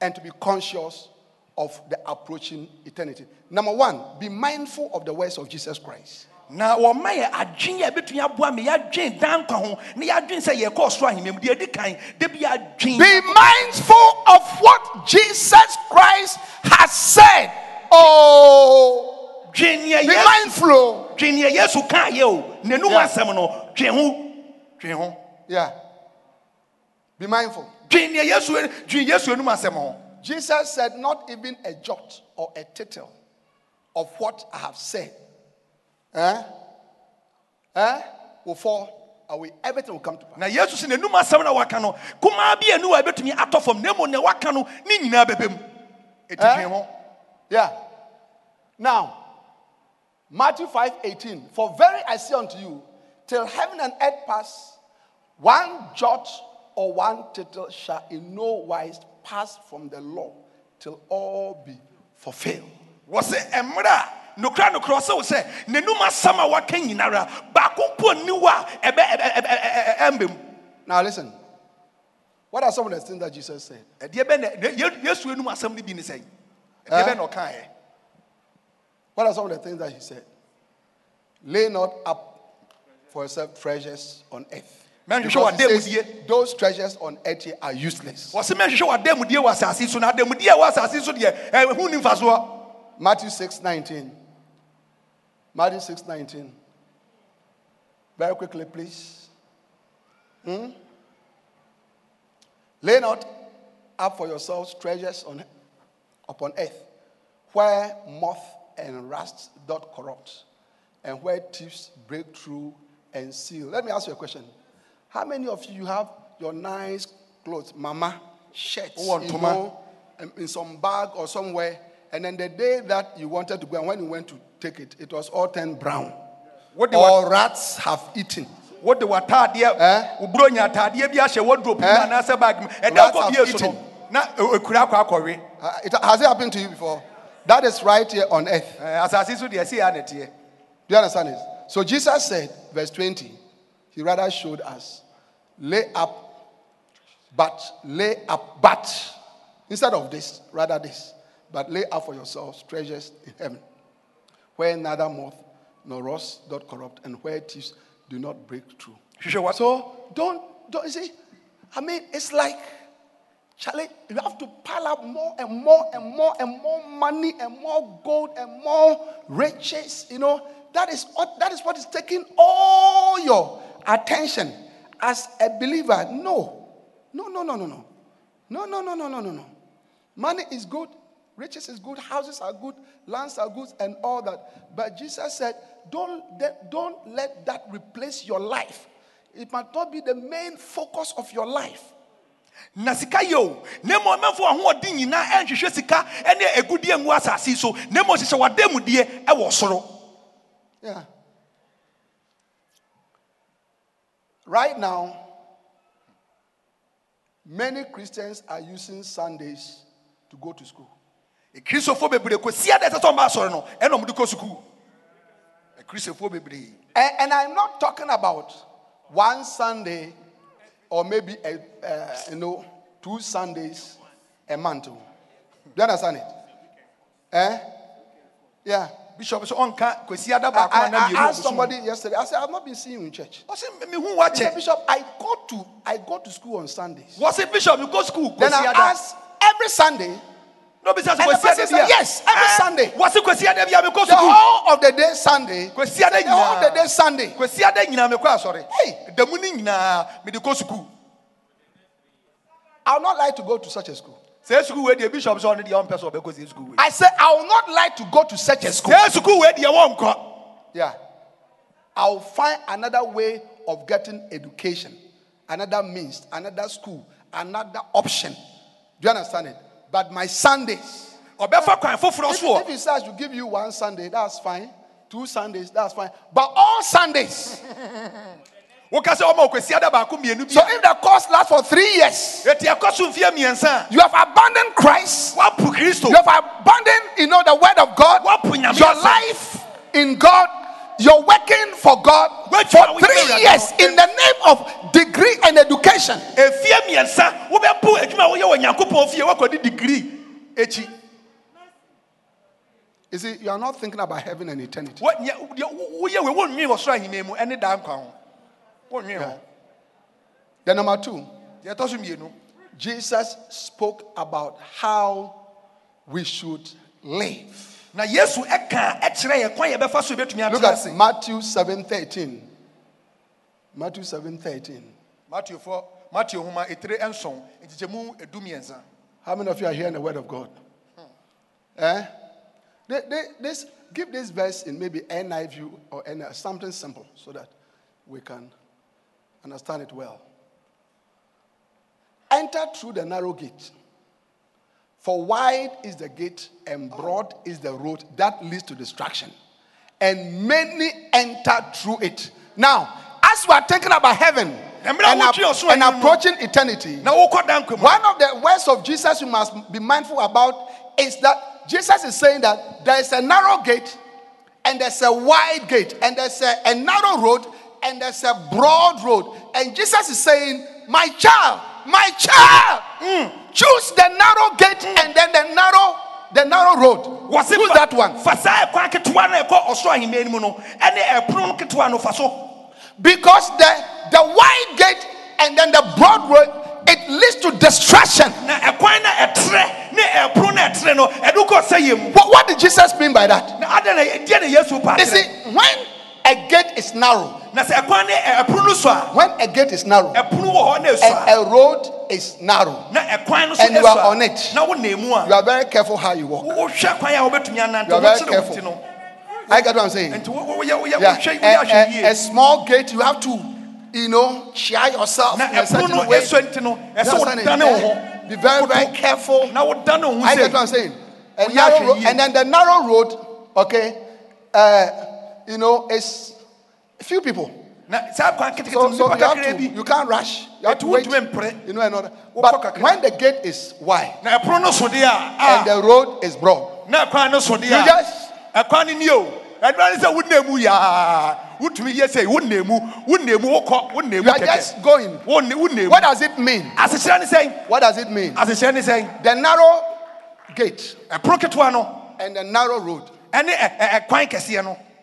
and to be conscious of the approaching eternity. Number one, be mindful of the words of Jesus Christ. na wɔma yɛ adwene a ɛbɛtumi aboa me yɛadwen da nkwa ho na yɛadwen sɛ yɛkɔɔ soro ahemam deɛ ɛdi kan da bi adwen Be mindful of what Jesus Christ has said. Oh, dwen be Yesu- mindful. oh. dwen yesu kaayɛ o n'anum Yeah. asɛm no dwen ho dwen ho Yeah. Be mindful. Dwen nea yesu dwen yesu anum asɛm ho Jesus said, Not even a jot or a tittle of what I have said eh, eh, will fall away. Everything will come to pass. na yesu sɛ n'anum asɛm na waka no kumaa bi anu a ɛbɛtumi atɔ fam na mmom nea waka no ne nyinaa bɛbɛ mu ɛti Eh? dwen ho Yeah. Now, Matthew 5 18. For very I say unto you, till heaven and earth pass, one jot or one tittle shall in no wise pass from the law till all be fulfilled. wɔ sɛ mmerɛ a nokora nokora ɔsɛ wo sɛ n'anum asɛm a waka nyinara baako mpo nni a ɛbɛ Now, listen. What are some of the things that Jesus said? ɛdeɛ bɛ na yesu anum asɛm no bi ne sɛn ɛdeɛ bɛ na ɔkaeɛ What are some of the things that he said? Lay not up for yourself treasures on earth. Because a says, those treasures on earth here are useless. wɔse mɛhwehwɛ w'adamudie wɔ asase so na adamudie a ɛwɔ asase so deɛ ɛho ni mfasoɔ Matthew 6 19. Matthew 6 19. Very quickly, please. Hmm? Lay not up for yourselves treasures on, upon earth, where moth and rust doth corrupt, and where thieves break through and steal. Let me ask you a question. How many of you have your nice clothes, mama, shirts, Oh, you know, in- in some bag or somewhere, and then the day that you wanted to go and when you went to take it, it was all turned brown. What Or rats have eaten. wode w'ataadeɛ Eh? wo buronya ataadeɛ bi ahyɛ wardrobe Eh? bag mu ɛda Rats kɔ have bie eaten. no na ɛ- ɛkura akɔ akɔwe Uh, it, has it happened to you before? That is right here on earth. Ɛɛ, asase so deɛ ɛsi yɛ anɛteɛ Do you understand this? So Jesus said, verse 20, he rather showed us, lay up, but lay up, but instead of this, rather this, but lay up for yourselves treasures in heaven, where neither moth nor rust doth corrupt, and where thieves do not break through. hwehwɛ what So don't, don't you see? I mean, it's like, Charlie, you have to pile up more and more and more and more money and more gold and more riches. You know, that is what that is what is taking all your attention as a believer. No. No, no, no, no, no. No, no, no, no, no, no, no. Money is good, riches is good, houses are good, lands are good, and all that. But Jesus said, don't, don't let that replace your life. It must not be the main focus of your life. na sika yɛ o na mmom mmɛfo ahoɔden nyinaa ɛnhwehwɛ sika ɛne agudie ngu asase so na mmom hyehyɛ wadanmudeɛ ɛwɔ soro yeah. Right now, many Christians are using Sundays to go to school. kristofoɔ bebree kɔsia dɛ ɛsɛ sɛ ɔma asɔre no kristofoɔ bebree And, and I'm not talking about one Sunday or maybe a, uh, you know two Sundays a month. Do you understand it? Eh? Yeah. Bishop so ada I, I, I asked somebody yesterday, I said, I've not been seeing you in church. He said, wakyɛ Bishop, I go to I go to school on Sundays. wɔse bishop you go school Then I asked every Sunday, na obisa sɛ And the person said, yes, every eh, Sunday. wɔse kwasi ada bia mekɔ the school whole of the day Sunday, the whole of the day Sunday. kwasi ada nyinaa mekɔ asɔre Hey. mu no nyinaa mede kɔ sukuu I would not like to go to such a school. Sɛ sukuu wei deɛ bishop sɛ ɔne deɛ ɔmpɛ sɛ ɔbɛkɔ sɛ sukuu wei I said, I will not like to go to such a school. sɛ sukuu wei deɛ Yeah. I'll find another way of getting education, another means, another school, another option. Do you understand it? But my Sundays, ɔbɛfa kwan foforɔ if, if he says to give you one Sunday, that's fine. Two Sundays, that's fine. But all Sundays. [LAUGHS] woka sɛ ɔma kwasi ada baako mmienu So if the course lasts for three years, ɛti ɛkɔ so mfeɛ mmiɛnsa a you have abandoned Christ. You have abandoned, you know, the word of God. Your life in God. You're working for God for three years in the name of degree and education. ɛfie mmiɛnsa wobɛpo adwuma a woyɛ wɔ nyankopɔn fie woakɔde degree akyi You see, you are not thinking about heaven and eternity. Wo- nyɛ- deɛ wo- woyɛ wei wonnwee wɔ soro ahemmaa mu ɛne daa nkwa ho wonnwee ho Then, number two, deɛ ɛtɔ so mmienu Jesus spoke about how we should live. na yesu ɛka ɛkyerɛ yɛ kwan yɛbɛfa so yɛbɛtumi Look at Matthew 7 13. Matthew 7 13. mateofoɔ mateo homa ɛtire nson nkyekyɛmu edu How many of you are hearing the word of God? Eh? They- they- this, give this verse in maybe NIV or NIV, something simple so that we can understand it well. Enter through the narrow gate. For wide is the gate and broad is the road that leads to destruction. And many enter through it. Now, as we are thinking about heaven and, Emra ap- wotwe ɔsoro and approaching eternity, na wokɔ da nkwa mu one of the words of Jesus we must be mindful about is that Jesus is saying that there is a narrow gate and there's a wide gate and there's a, a narrow road and there's a broad road. And Jesus is saying, My child, my child, Mm. choose the narrow gate and then the narrow the narrow road. wɔse Choose that one. fa saa ɛkwan ketewa no a ɛkɔ ɔsoro ahemmaa no mu no ɛne ɛpono no ketewa no fa so Because the, the wide gate and then the broad road, it leads to destruction. na ɛkwan na ne ɛpono na no ɛde kɔ sɛ yɛ mu What, did Jesus mean by that? na adɛ na deɛ na pa You see, when a gate is narrow, na sɛ ɛkwan ne ɛ- ɛpono no so a when a gate is narrow ɛpono wɔ hɔ na esu and a road is narrow, na ɛkwan no so and you are on it. na wonam mu you are very careful how you walk. wo- wohwɛ kwan a wobɛtumi anante You are very careful. I get what I'm saying. Yeah, a, a- a small gate, you have to, you know, share yourself in a certain way. esu nti no You ɛsɛ understand it? wodane wo ho Be very, very careful. na wodane wo ho I get what I'm saying. A narrow road, and then the narrow road, okay, uh, you know, is few people. na saa kwan ketekete So, so you, have to, you can't rush. You have to wait. You know, another. But when the gate is wide na ɛpono no so deɛ a and the road is broad, na ɛkwan no so you just ɛkwan no ni o ɛdura ne sɛ wonam mu yaa wotumi yɛ sɛ wonam mu wonam mu wokɔ wonam you are just going. What does it mean? asekyerɛ ne sɛn What does it mean? sɛn The narrow gate ɛpono ketewa no and the narrow road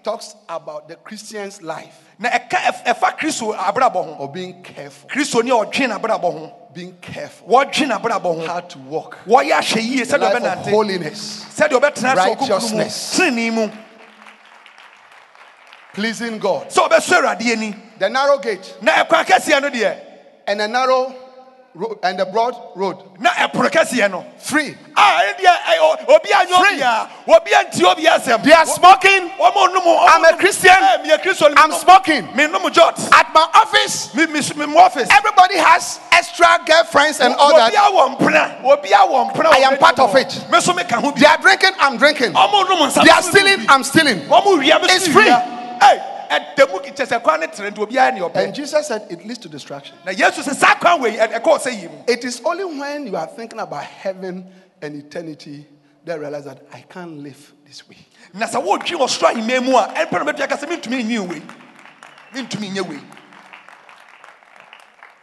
talks about the Christian's life. Na ɛka ɛfa kristo abrabɔ ho. Of being careful, kristo ni a ɔdwe n'abrabɔ ho. Being careful, wɔdwe n'abrabɔ ho. How to walk, wɔyɛ ahwɛ yie the sɛdeɛ life of ɔbɛnante holiness, sɛdeɛ wɔ kokoro mu. Righteousness. tenenee mu. Pleasing God. sɛ ɔbɛsɔ awurade ani. The narrow gate. Na ɛkwan kɛseɛ no deɛ. And the narrow road and the broad road, na ɛpono kɛseɛ no free. a deɛ ɛ- ɔ- obi anyɛ Free. obi a obi antie obi asɛm They are smoking. wɔn ɔnum ɔmo I'm a Christian. Eh, ɛ, meyɛ kristo I'm smoking. me nom jot At my office, me me me mo office everybody has extra girlfriends and all obi that. awɔ mpena obi awɔ mpena I am part of it. me so me ka ho bi They are drinking, I'm drinking. ɔmo nom nsa They are stealing, I'm stealing. wɔn wia me It's so free. wia ɛ ɛdɛmu kyɛ sɛ kwan ne tere nti obi ayɛ ne And Jesus said it leads to destruction. na yesu sɛ saa kwan wei ɛ- ɛkɔɔ sɛ yi It is only when you are thinking about heaven and eternity that realize that I can't live this way. na sɛ wɔɔtwi wɔ soro ahemmaa mu a ɛmpɛ no bɛtua ka sɛ mentumi nyi wei. Mentumi nyɛ wei.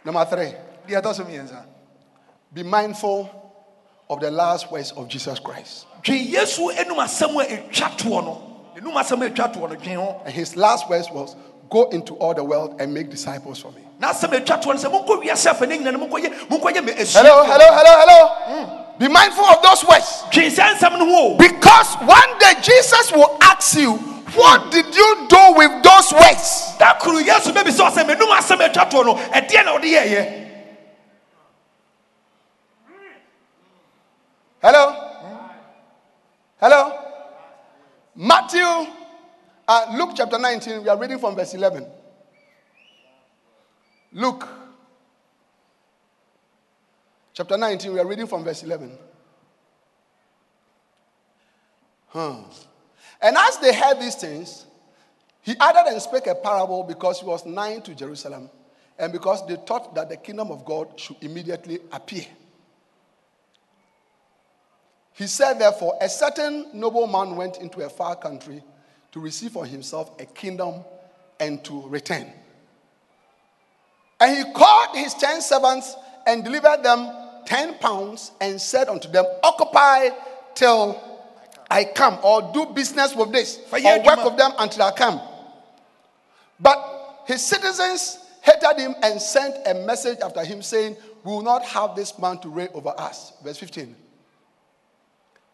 Number three, deɛ ɛtɔ so mmiɛnsa. Be mindful of the last words of Jesus Christ. Dwe yesu enum asɛm a ɛtwa toɔ no And his last words was, Go into all the world and make disciples for me. Hello, hello, hello, hello. Be mindful of those words. Because one day Jesus will ask you, What did you do with those words? Hello? Hello? Matthew, uh, Luke chapter 19, we are reading from verse 11. Luke chapter 19, we are reading from verse 11. Huh. And as they heard these things, he added and spake a parable because he was nigh to Jerusalem and because they thought that the kingdom of God should immediately appear. He said, therefore, a certain nobleman went into a far country to receive for himself a kingdom and to return. And he called his ten servants and delivered them ten pounds and said unto them, Occupy till I come, or do business with this, or work with them until I come. But his citizens hated him and sent a message after him saying, We will not have this man to reign over us. Verse 15.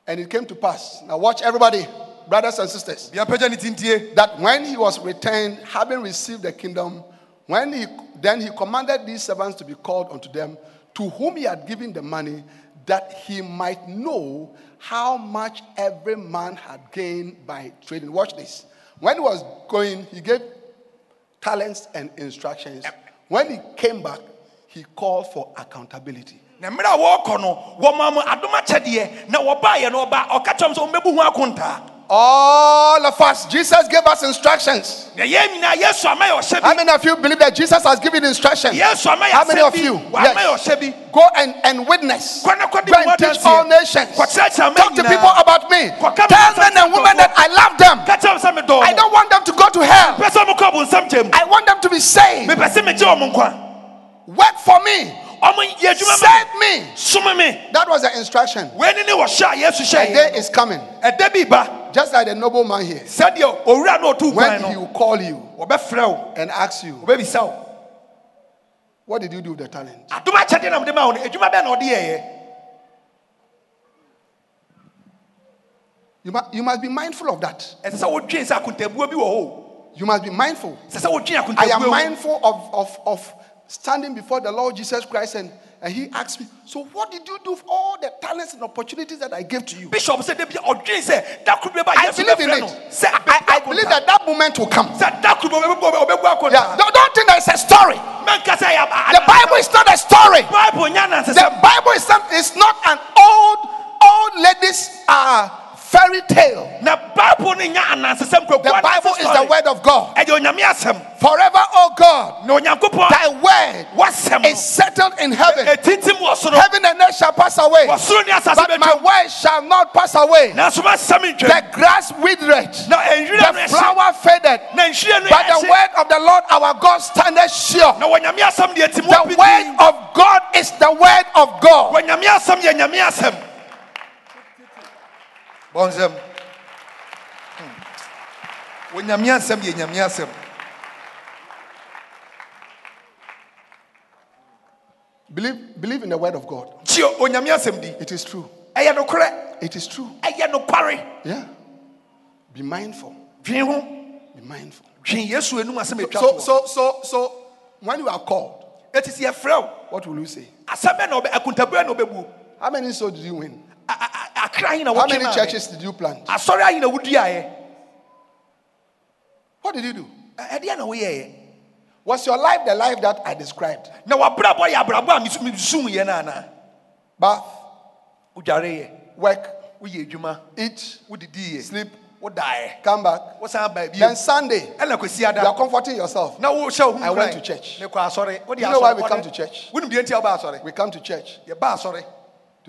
And it came to pass. Now, watch everybody, brothers and sisters, that when he was returned, having received the kingdom, when he then he commanded these servants to be called unto them, to whom he had given the money, that he might know how much every man had gained by trading. Watch this. When he was going, he gave talents and instructions. When he came back, he called for accountability na mmerɛ a wɔrekɔ no wɔma mo adom akyɛdeɛ na wɔbaeɛ no ɔba ɔka kyerɛm sɛ ɔmmɛbu ho akontaa all of us, Jesus gave us instructions. How many of you believe that Jesus has given instructions? How many of you? Yes. Go and, and witness. Go and teach all nations. Talk to people about me. Tell men and women that I love them. I don't want them to go to hell. I want them to be saved. Work for me. Save me. That was the instruction. A day is coming. Just like the nobleman here. When he will call you and ask you, What did you do with the talent? You must, you must be mindful of that. You must be mindful. I am mindful of, of, of standing before the Lord Jesus Christ and, and he asked me, So what did you do with all the talents and opportunities that I gave to you? Bishop said, I believe in it. I, I believe that that moment will come. Yeah, don't, don't think that it's a story. The Bible is not a story. The Bible is, some, is not an old, old lady's uh, fairy tale. The Bible is the word of God. Forever, oh God, thy word is settled in heaven. Heaven and earth shall pass away, but my word shall not pass away. The grass withered, the flower faded, but the word of the Lord our God standeth sure. The word of God is the word of God bɔnsɛm onyame asɛm yɛ nyame asɛm Believe, believe in the word of God. It is true. It is true. Yeah. Be mindful. Be mindful. So, so, so, so, when you are called, it is your fro. what will you say? How many souls did you win? How many churches did you plant? What did you do? Was your life the life that I described? Bath, work, eat, sleep, come back. Then Sunday, you are comforting yourself. I went to church. You know why we come to church? We come to church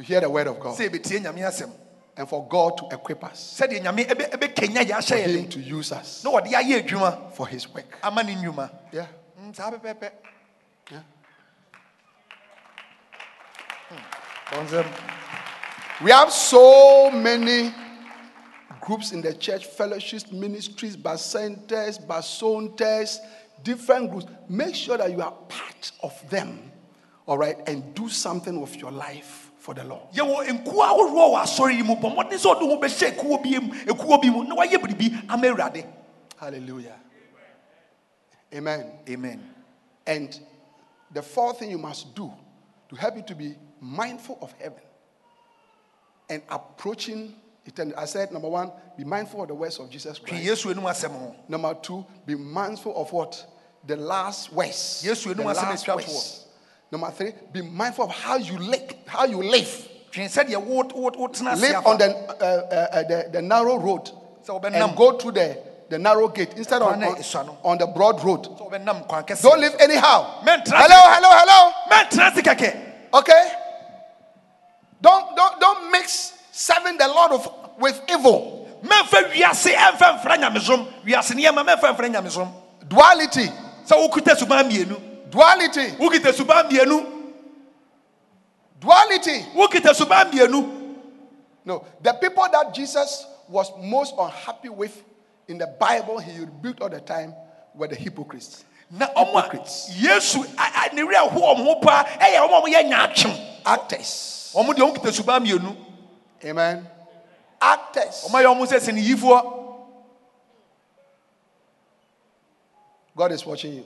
to hear the word of God. And for God to equip us, for Him to use us. For His work. Yeah. yeah. Hmm. We have so many groups in the church, fellowships, ministries, bacentas, basontas, different groups. Make sure that you are part of them, all right, and do something with your life for the Lord. yɛwɔ nkuo ahoroɔ wɔ asɔre yi mu bɔ mmɔden sɛ ɔde ho bɛhyɛ ekuo bi mu ekuo bi mu na wayɛ biribi ama awurade Hallelujah. Amen. amen And the fourth thing you must do to help you to be mindful of heaven and approaching eternity. I said, number one, be mindful of the words of Jesus Christ. yesu anim asɛm ho Number two, be mindful of what? The last words. Yesu The enum asɛm last words. Number three, be mindful of how you live. How you live. Live on the, uh, uh, uh, the, the narrow road and go through the, the narrow gate instead of on, on the broad road. sɛ wobɛnam kwan kɛseɛ Don't live anyhow. Hello, hello, hello. mɛntena se kɛkɛ Okay? Don't don't don't mix serving the Lord of, with evil. mɛmfa wiase ɛmfa mfra nyamesom wiase nneɛma mɛmfa mfra nyamesom Duality. Sɛ wokuta suban mmienu Duality. wokita mmienu Duality. wokita mmienu No, the people that Jesus was most unhappy with in the Bible, he rebuked all the time, were the hypocrites. na Hypocrites. yesu a- a- ne werɛ ho ɔmo ho paa ɛyɛ ɔmo nyaatwem Actors. ɔmo deɛ wokita suban mmienu Amen. Actors. ɔmo ayɛ ɔmo sɛ siniyifoɔ God is watching you.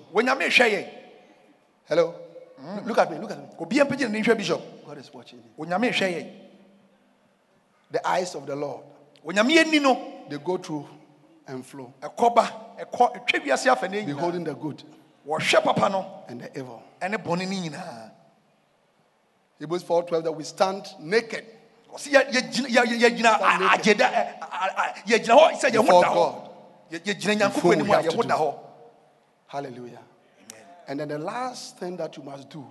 Wɔnyame hwɛ yɛn Hello. Look at me. Look at me. mpagye ne nhwɛ bishop God is watching you. onyame The eyes of the Lord, onyame ani no they go through and flow, ba ɛkɔ ɛtwa wiase afa ne nyinaa beholding the good wɔhwɛ papa no and the evil. ɛne bɔne ne nyinaa Hebrews 4:12 that we stand naked ɔsi yɛ yɛ yɛ- a- naked. agyeda ɛ- a- a- yɛgyina hɔ sɛ yɛn ho Before da hɔ God. Yɛ- Before nyankopɔn anim a yɛn ho da hɔ Hallelujah. And then the last thing that you must do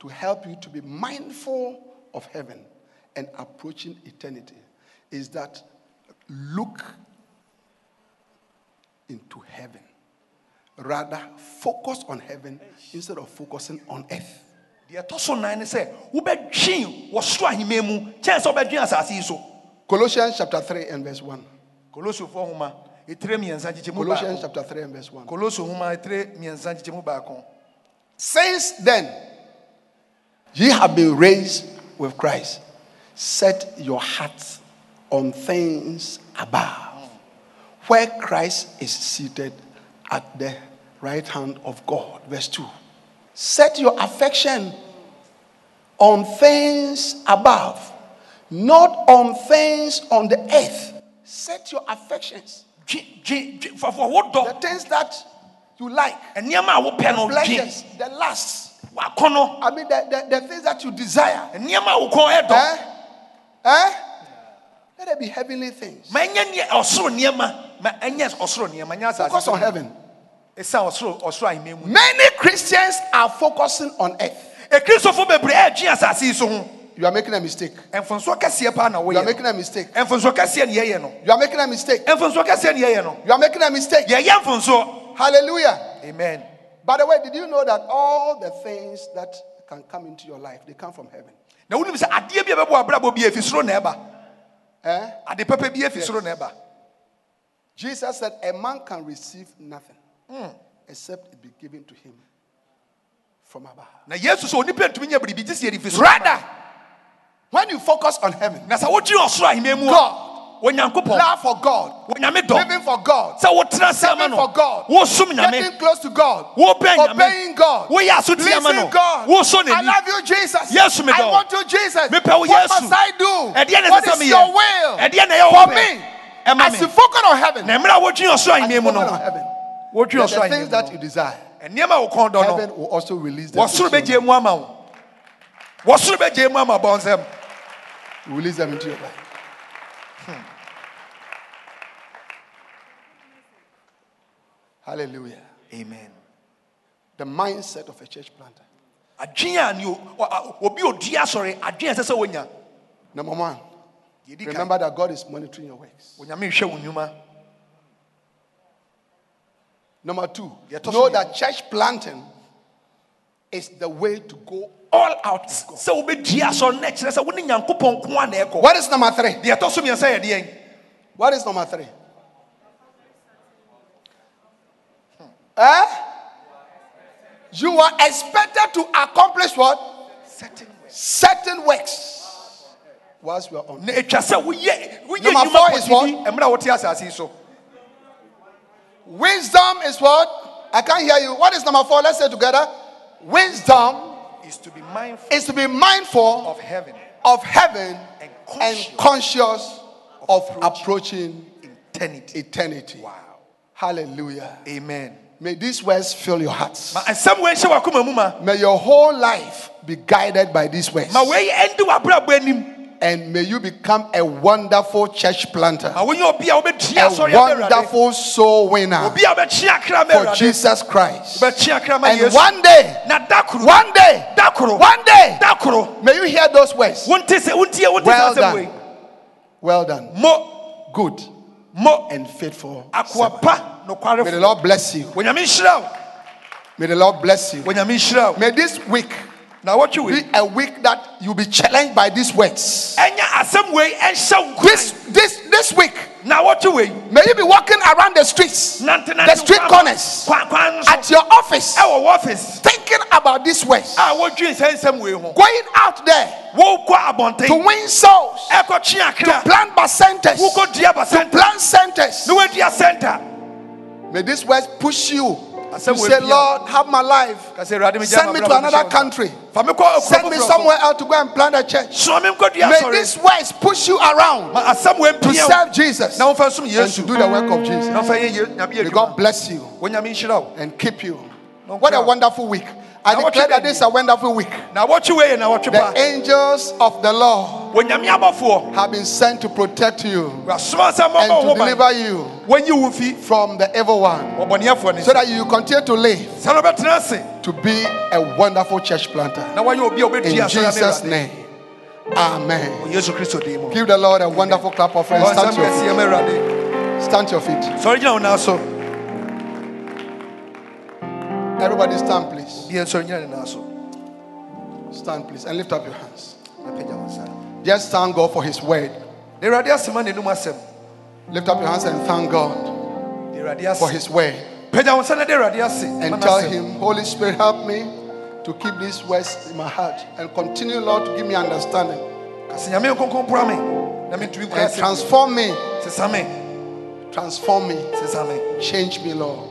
to help you to be mindful of heaven and approaching eternity is that look into heaven. Rather, focus on heaven instead of focusing on earth. Colossians chapter 3 and verse 1. Colossians 4 Colossians chapter 3 and verse 1. koloso nhoma ɛtire mmiɛnsa nkyekyɛ mu baako Since then, ye have been raised with Christ. Set your hearts on things above, where Christ is seated at the right hand of God. Verse 2. Set your affection on things above, not on things on the earth. Set your affections, fafo the things that you like, nneɛma a wopɛ no dwe pleasures, the lusts. I mean, the, the, the things that you desire. nneɛma a wo kɔn ɛdɔ Eh? Eh? Let it be heavenly things. ma ɛnyɛ nneɛ ɔsoro nneɛma ma ɛnyɛ ɔsoro nneɛma nyɛ asase Focus on heaven. ɛsiane ɔsoro ɔsoro ahemman mu Many Christians are focusing on earth. Ekristofo bebree ɛdwe asase yi so ho You are making a mistake. mfonso kɛseɛ paa na You are making a mistake. mfonso kɛseɛ ne yɛyɛ no You are making a mistake. mfonso kɛseɛ ne yɛyɛ no You are making a mistake. yɛyɛ mfonso Hallelujah. amen By the way, did you know that all the things that can come into your life, they come from heaven? na wonim sɛ adeɛ bi a bɛbɔ abrabɔ bi afi soro na ɛba Eh? ade pɛpɛ bi afi soro na ɛba Jesus said, A man can receive nothing except it be given to him from above. na yesu sɛ onipa ntumi nya biribi gye sɛ yɛde fi soro Rather, when you focus on heaven, na sɛ wotwe ɔsoro ahemman mu a God, love for God, living for God, sɛ wotena ase ama serving for God, getting close to God, obeying God, pleasing God. I love you, Jesus. Yesu I want you, Jesus. What must I do? What is your will ɛdeɛ na ɛyɛ for me? As you focus on heaven, na mmerɛ a wotwe ɔsoro as you focus on heaven, the, things that you desire, nneɛma a wo kɔn dɔ no. heaven will also release them. You. Release them into your life. Hmm. Hallelujah. amen The mindset of a church planter. adwene a ne o- o- a- obi odi asɔre adwene a ɛsɛ sɛ wonya Number one, Deɛ ɛdi kan, remember that God is monitoring your works. onyame hwɛ wo nnwuma Number two, know that church planting is the way to go all out. sɛ wobɛdi asɔre no ɛkyerɛ sɛ wo ne nyankopɔn ko a na ɛkɔ What is number three? deɛ ɛtɔ so mmiɛnsa yɛ deɛn What is number three? Hmm. Eh? You are expected to accomplish what? certain Certain works. Whilst we are on. na atwa sɛ woyɛ woyɛ Number four is what? pɔtidi mmerɛ a wote so Wisdom is what? I can't hear you. What is number four? Let's say together. Wisdom is to be mindful is to be mindful of heaven of heaven and and conscious conscious of approaching eternity eternity. wow Hallelujah. amen May these words fill your hearts. ma nsɛm wei hyɛ wakoma mu ma May your whole life be guided by these words. Ma wei ɛndi w'abrabɔ anim And may you become a wonderful church planter, ah, obi a wobɛtua a asɔre ama Awurade wonderful soul winner obi a wobɛkye akra ma for Jesus Christ. wobɛkye akra ma And one day, na da koro one day, one day, may you hear those words. wonte sɛ wontie wonte Well sɛ asɛm wei done. Well done. Good and faithful. servant. May the Lord bless you. onyame nhyira wo May the Lord bless you. onyame nhyira wo May this week na wɔtwe wei be a week that you'll be challenged by these words. ɛnyɛ asɛm wei ɛnhyɛ wo This this this week, na wɔtwe wei may you be walking around the streets, the street corners, kwan kwan so at your office, ɛwɔ wɔfis thinking about these words. a wɔdwen sɛ nsɛm wei ho. Going out there to win souls, akra. plant bacentas, to plant centers. na woadua sɛnta May these words push you wei say. Lord, have my life. ka sɛ awurade megya Send me to another country. fa me kɔ Send me somewhere else to go and plant a church. soa me nkɔdua May these words push you around to serve Jesus na womfa nsom and to do the work of Jesus. womfa yɛ Ye- nyame May God bless you onyame nhyira wo and keep you. What a wonderful week. I declare you that this is a wonderful week. na wɔtwe wei yɛ na wɔtwe The angels of the Lord abɔfoɔ have been sent to protect you and to wo ho ban deliver you wo fi from the evil one so that you continue to live sɛ no bɛtena to be a wonderful church planter. na wɔnyɛ obi a In Jesus' name. Amen. Awurade. Wɔ yesu kristo din mu Give the Lord a wonderful clap of hands. Stand to your kɛseɛ ma awurade feet. Stand to your feet. Everybody stand, please. bia nsɔre gyina ne nan so Stand, please, and lift up your hands. na pagya wo nsa Just thank God for His word. na awurade asɛm a n'anom asɛm Lift up your hands and thank God for His word. pagya wo nsa na de awurade ase And tell. Him, Holy Spirit, help me to keep these words in my heart and continue, Lord, to give me understanding ka sɛ nyame nkonkron pora me na and transform me. Transform me Change me, Lord.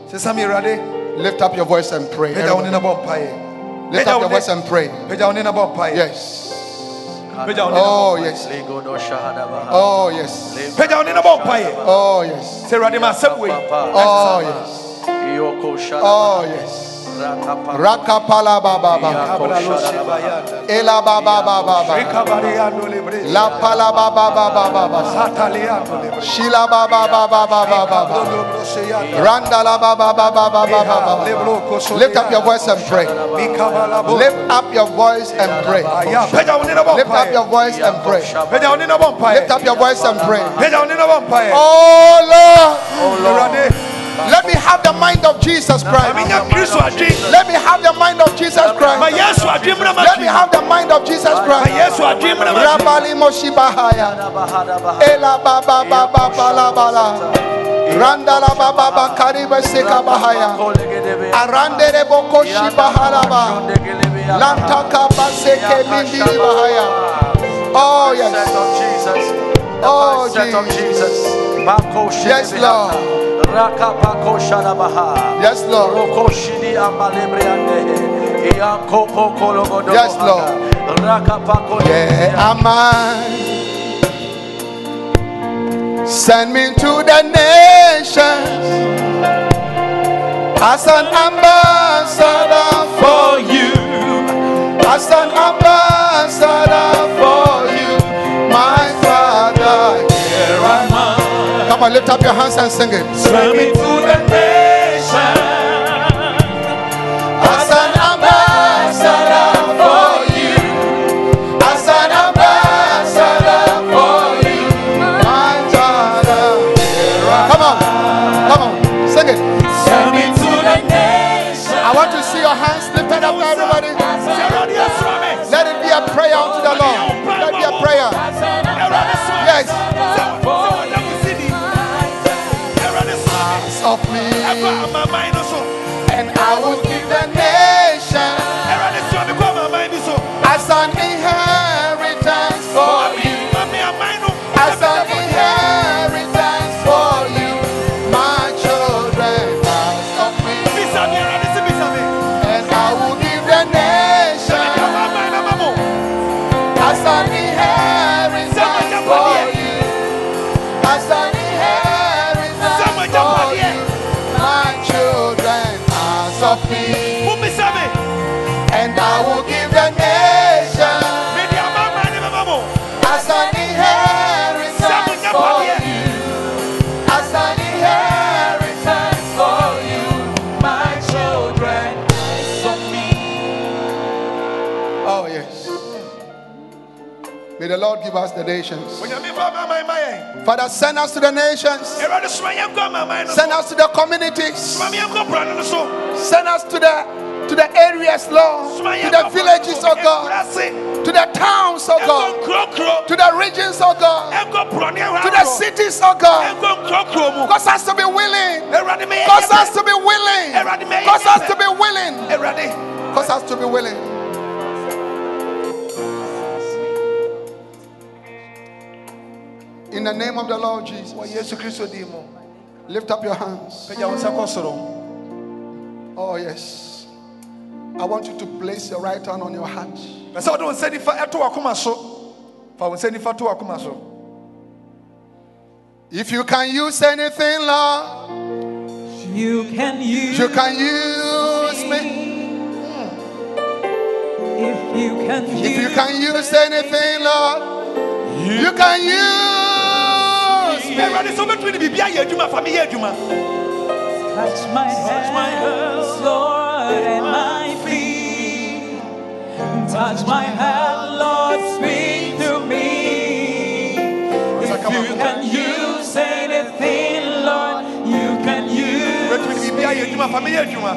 Sesa me awurade Lift up your voice and pray. pagya wo ne Everybody. na bɔ mpaeɛ Lift up your voice and pray. pagya wo ne na Yes. pagya wo ne na Oh, yes. Oh, yes. pagya wo ne na bɔ mpaeɛ Oh, yes. sɛ awurade ma asɛm wei Oh, yes. Oh, yes. Rakapa. Rakapala baba baba. Ela baba baba baba. La pala baba baba baba. Shila baba baba baba baba. Randa la baba baba baba baba. Lift up your voice and pray. Lift up your voice and pray. pagya wo ne na bɔ Lift up your voice and pray. pagya wo ne na bɔ Lift up your voice and pray. pagya wo ne na bɔ mpaeɛ Oh Lord, oh, awurade let me have the mind of Jesus Christ. menya kristo adwen Let me have the mind of Jesus Christ. yesu adwen mmra Let me have the mind of Jesus Christ. yesu adwen mmra m'akyi Rabali Moshibahaya. Ela baba baba bala bala. Randa baba baba kariba seka bahaya. Kolegedebe. Arandere boko shibahalaba. Lantaka baseke mindiri bahaya. Oh yes. of Jesus. The Oh, Jesus. Yes. Lord. Raka bako shadabaha. Yes, Lord. Roko shidi ambalebriande. Iyanko poko logodo Yes. Lord. Where am I? Send me to the nations as an ambassador for you, as an ambassador for you, my Father. Here am On, lift up your hands and sing it. Give us the nations. Onyame fa mama ma yɛn. Father, send us to the nations. Awurade soma yɛn nkɔ mama no Send us to the communities. Soma yɛn nkɔ brane no so. Send us to the to the areas, Lord. To the villages, oh. God. To the towns, oh God. To the regions, oh God. To the cities, oh God. Ɛnkɔ nkurokuro mu. Cause us to be willing. Cause us to be willing. Cause us to be willing. Cause us to be willing. In the name of the Lord Jesus, Wɔ Yesu Kristo lift up your hands. Pagya wo nsa kɔ soro. Oh, yes. I want you to place your right hand on your heart. Pɛ sɛ wode wo nsa nifa ɛto w'akoma so. Fa wo nsa nifa to w'akoma so. If you can use anything, Lord, You can use. you can use me. If you can use. If you can use anything, Lord, you can use me. Awurade sɛ wobɛtumi de biribi ayɛ adwuma fa meyɛ adwuma. Touch my hands, Lord, and my feet. Touch my hand, Lord, speak to me. If you can use anything, Lord, you can use. Wobɛtumi de biribi ayɛ adwuma fa meyɛ adwuma.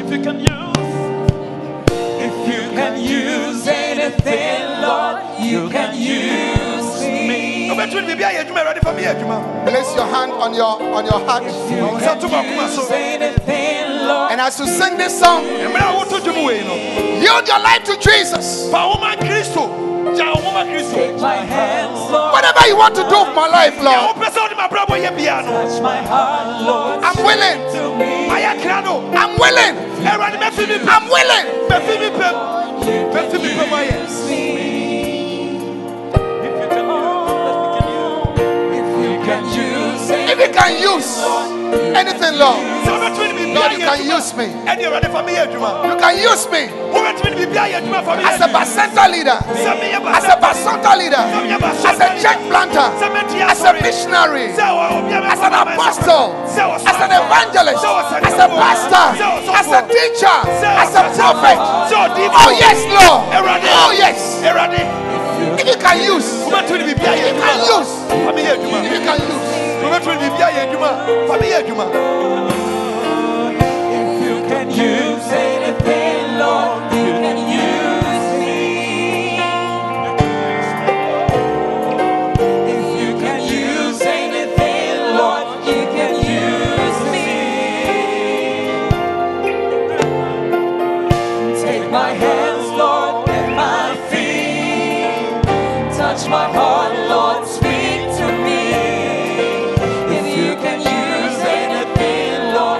If you can use. If you can use anything, Lord, you can use Place your hand on your on your heart. You Fa wo nsa to w'akoma so. use anything, Lord. And as you sing this song, Mmerɛ a woto dwom wei no. yield your life to Jesus. Fa wo ma Kristo. Gya wo ma Kristo. Take my hands, Whatever you want to do with my life, Lord, wopɛ sɛ wode m'abrabɔ yɛ biara no. Touch my heart, Lord. I'm willing. To me. Mayɛ kra no. I'm willing. Awurade mɛfi me pɛ. I'm willing. If you can use anything, Lord, Sɛ wobɛtumi de biribi Lord, you can use me. Ɛne Awurade fa meyɛ adwuma. You can use me. Wobɛtumi de biribi ayɛ adwuma fa meyɛ as a adwuma. leader, as a bacenta leader, as a church planter, as a missionary, Sɛ wɔ obi a as an apostle, as an evangelist, as a pastor, as a teacher, as a prophet. Oh, yes, Lord. Oh, yes. If you can use, Wobɛtumi de biribi ayɛ you can use, Fa meyɛ adwuma. if you can use. If you can use anything,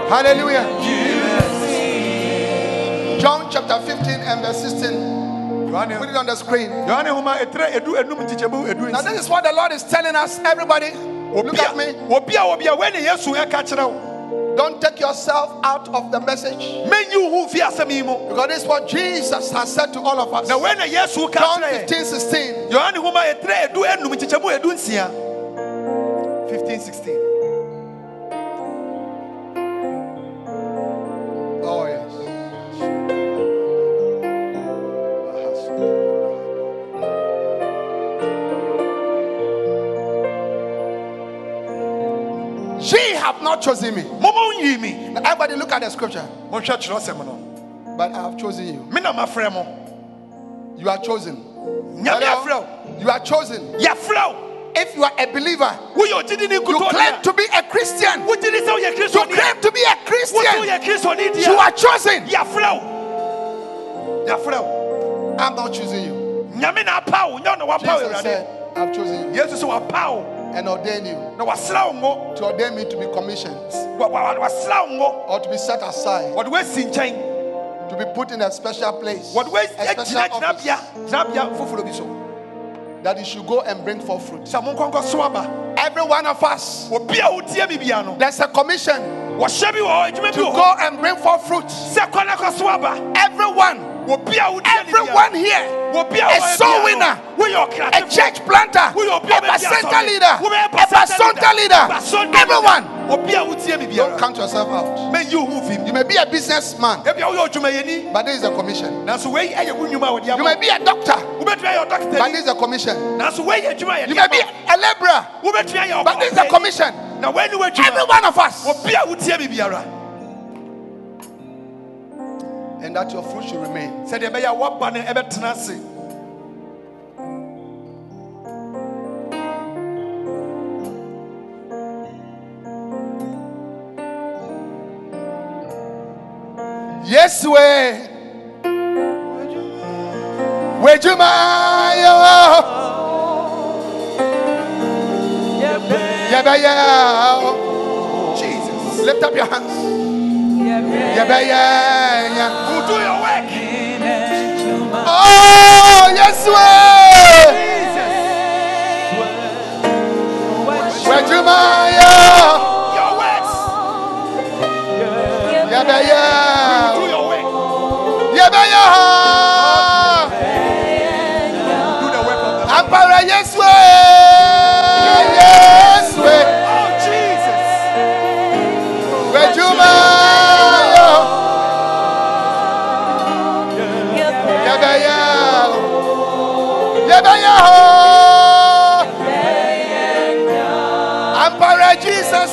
Hallelujah. John chapter 15 and verse 16. Put it on the screen. Now, this is what the Lord is telling us, everybody. Look at me. Don't take yourself out of the message. Because this is what Jesus has said to all of us. John 15 16. 15 16. Not chosen me. Now, everybody look at the scripture. Monhwɛ kyerɛsɛm no. But I have chosen you. Me na mafrɛ. You are chosen. Hello? You are chosen. If you are a believer, Woyɛ ogyidi ne you claim to be a Christian. Wogye di sɛ woyɛ You claim to be a Christian. woyɛ Kristoni deɛ. You are chosen. Yɛafrɛ wo. Yɛafrɛ wo. I'm not choosing you. Nyame na apa wo. Nyɛ ɔna wapa wo Jesus said, I've chosen you and ordain you. To ordain me to be commissioned. Or to be set aside. To be put in a special place. A special office. That you should go and bring forth fruit. Every one of us. There's a commission. To go and bring forth fruit. Everyone. Everyone here, a soul winner, a church planter, a bacenta leader, a bacenta leader, everyone. Don't count yourself out. May You move him. You may be a businessman, but there is a commission. You may be a doctor, but there is a commission. You may be a laborer, but there is a commission. Every one of us and that your fruit should remain. Said Ebeya Wabane Ebetanasi. Yes, way. Wejuma. Jesus. Lift up your hands. We'll do your work. Oh, yes, we. Yeah, yeah. Do your work. Yeah, yeah.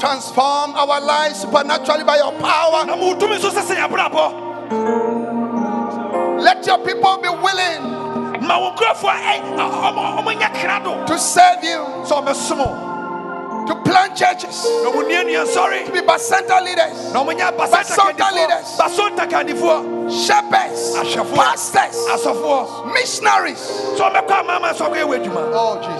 transform our lives supernaturally by your power. Let your people be willing to serve you, to plant churches, sorry, to be bacenta leaders, bacenta leaders, shepherds, pastors, missionaries. Oh, Jesus.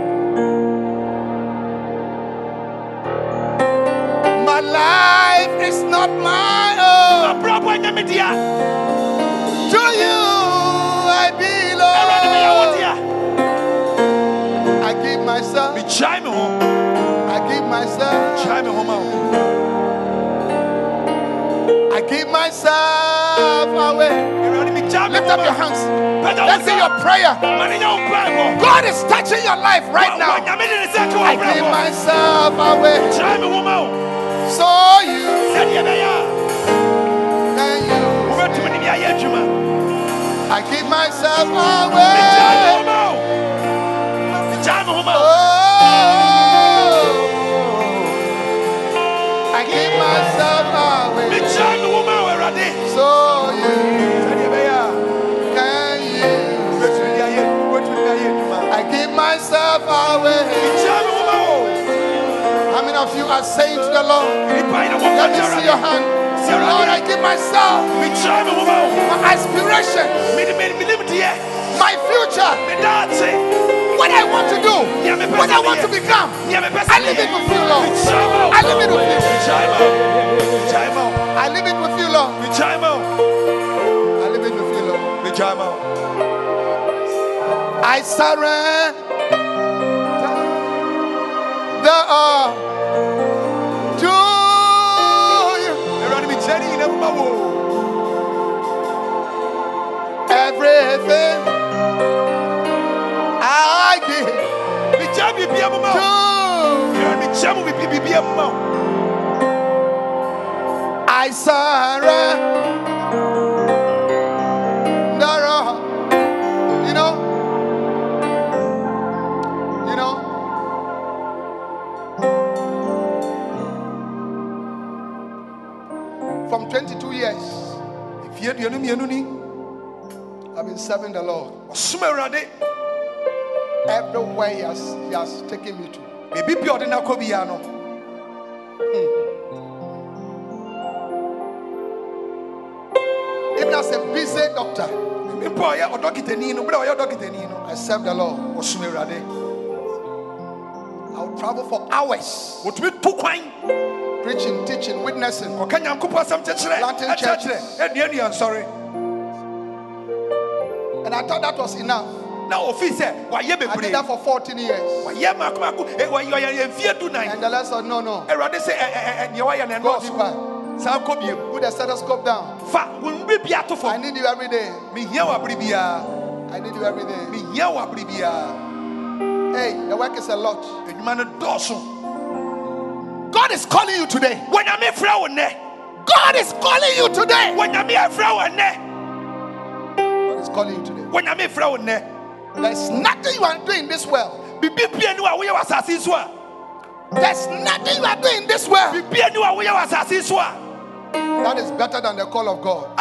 I awurade meyɛ wo belong. dea I believe I give myself. megyae me ho I give myself. gyae me ho ma wo I give myself away. awurade megyae me Lift up your hands. Let's nsa. your prayer. ma ne nyɛ wo mpaebɔ God is touching your life right now. wa- nyame de ne nsa ka I give myself away. Gyae me ho ma wo So you sɛdeɛ ɛbɛyɛ a can use. wobɛtumi ne me ayɛ adwuma I give myself megyae me ho away. ma wo megyae me ho ma wo Oh, I give myself away. megyae me ho ma wo awurade So you sɛdeɛ ɛbɛyɛ a can use. wobɛtumi ne ayɛ wobɛtumi ne ayɛ adwuma I give myself away. Of you are saying to the Lord? nipa yi na Let me see your hand. Lord, I give myself megyae me ho ma wo my aspiration, mede me- menim deɛ my future, what I want to do, what I want to become. nea mepɛ sɛ I leave it with you, Lord. megyae ma wo I leave it with you. megyae ma wo megyae ma wo I leave it with you, Lord. megyae ma wo I leave it with you, Lord. megyae ma wo I surrender the all Everything I give megyae biribia mu ma to wo awurade From 22 years, mmienu ni I've been serving the Lord. Everywhere He has, he has taken me to. ɔde no akɔ biara Even as a busy doctor, I serve the Lord. I'll travel for hours, preaching, teaching, witnessing. ɔka nyankopɔn asɛm kyekyerɛ Planting churches. And I thought that was enough. na ɔfii sɛ wayɛ I did that for 14 years. wayɛ maako maako Eh, wɔyɛ ɔyɛ mfie du And the Lord said, No, no. no Go deeper. Put the stethoscope down. fa wo biribi ato I need you every day. mehia wɔ abere I need you every day. mehia wɔ abere Hey, the work is a lot. Adwuma no dɔɔso God is calling you today. wo nnɛ God is calling you today. When nnɛ God is calling you today. wo nnɛ There's nothing you are doing in this world. biribi bia ni wɔ a woyɛ wɔ asase yi so a There's nothing you are doing in this world biribi ni wɔ a woyɛ wɔ asase yi so a that is better than the call of God.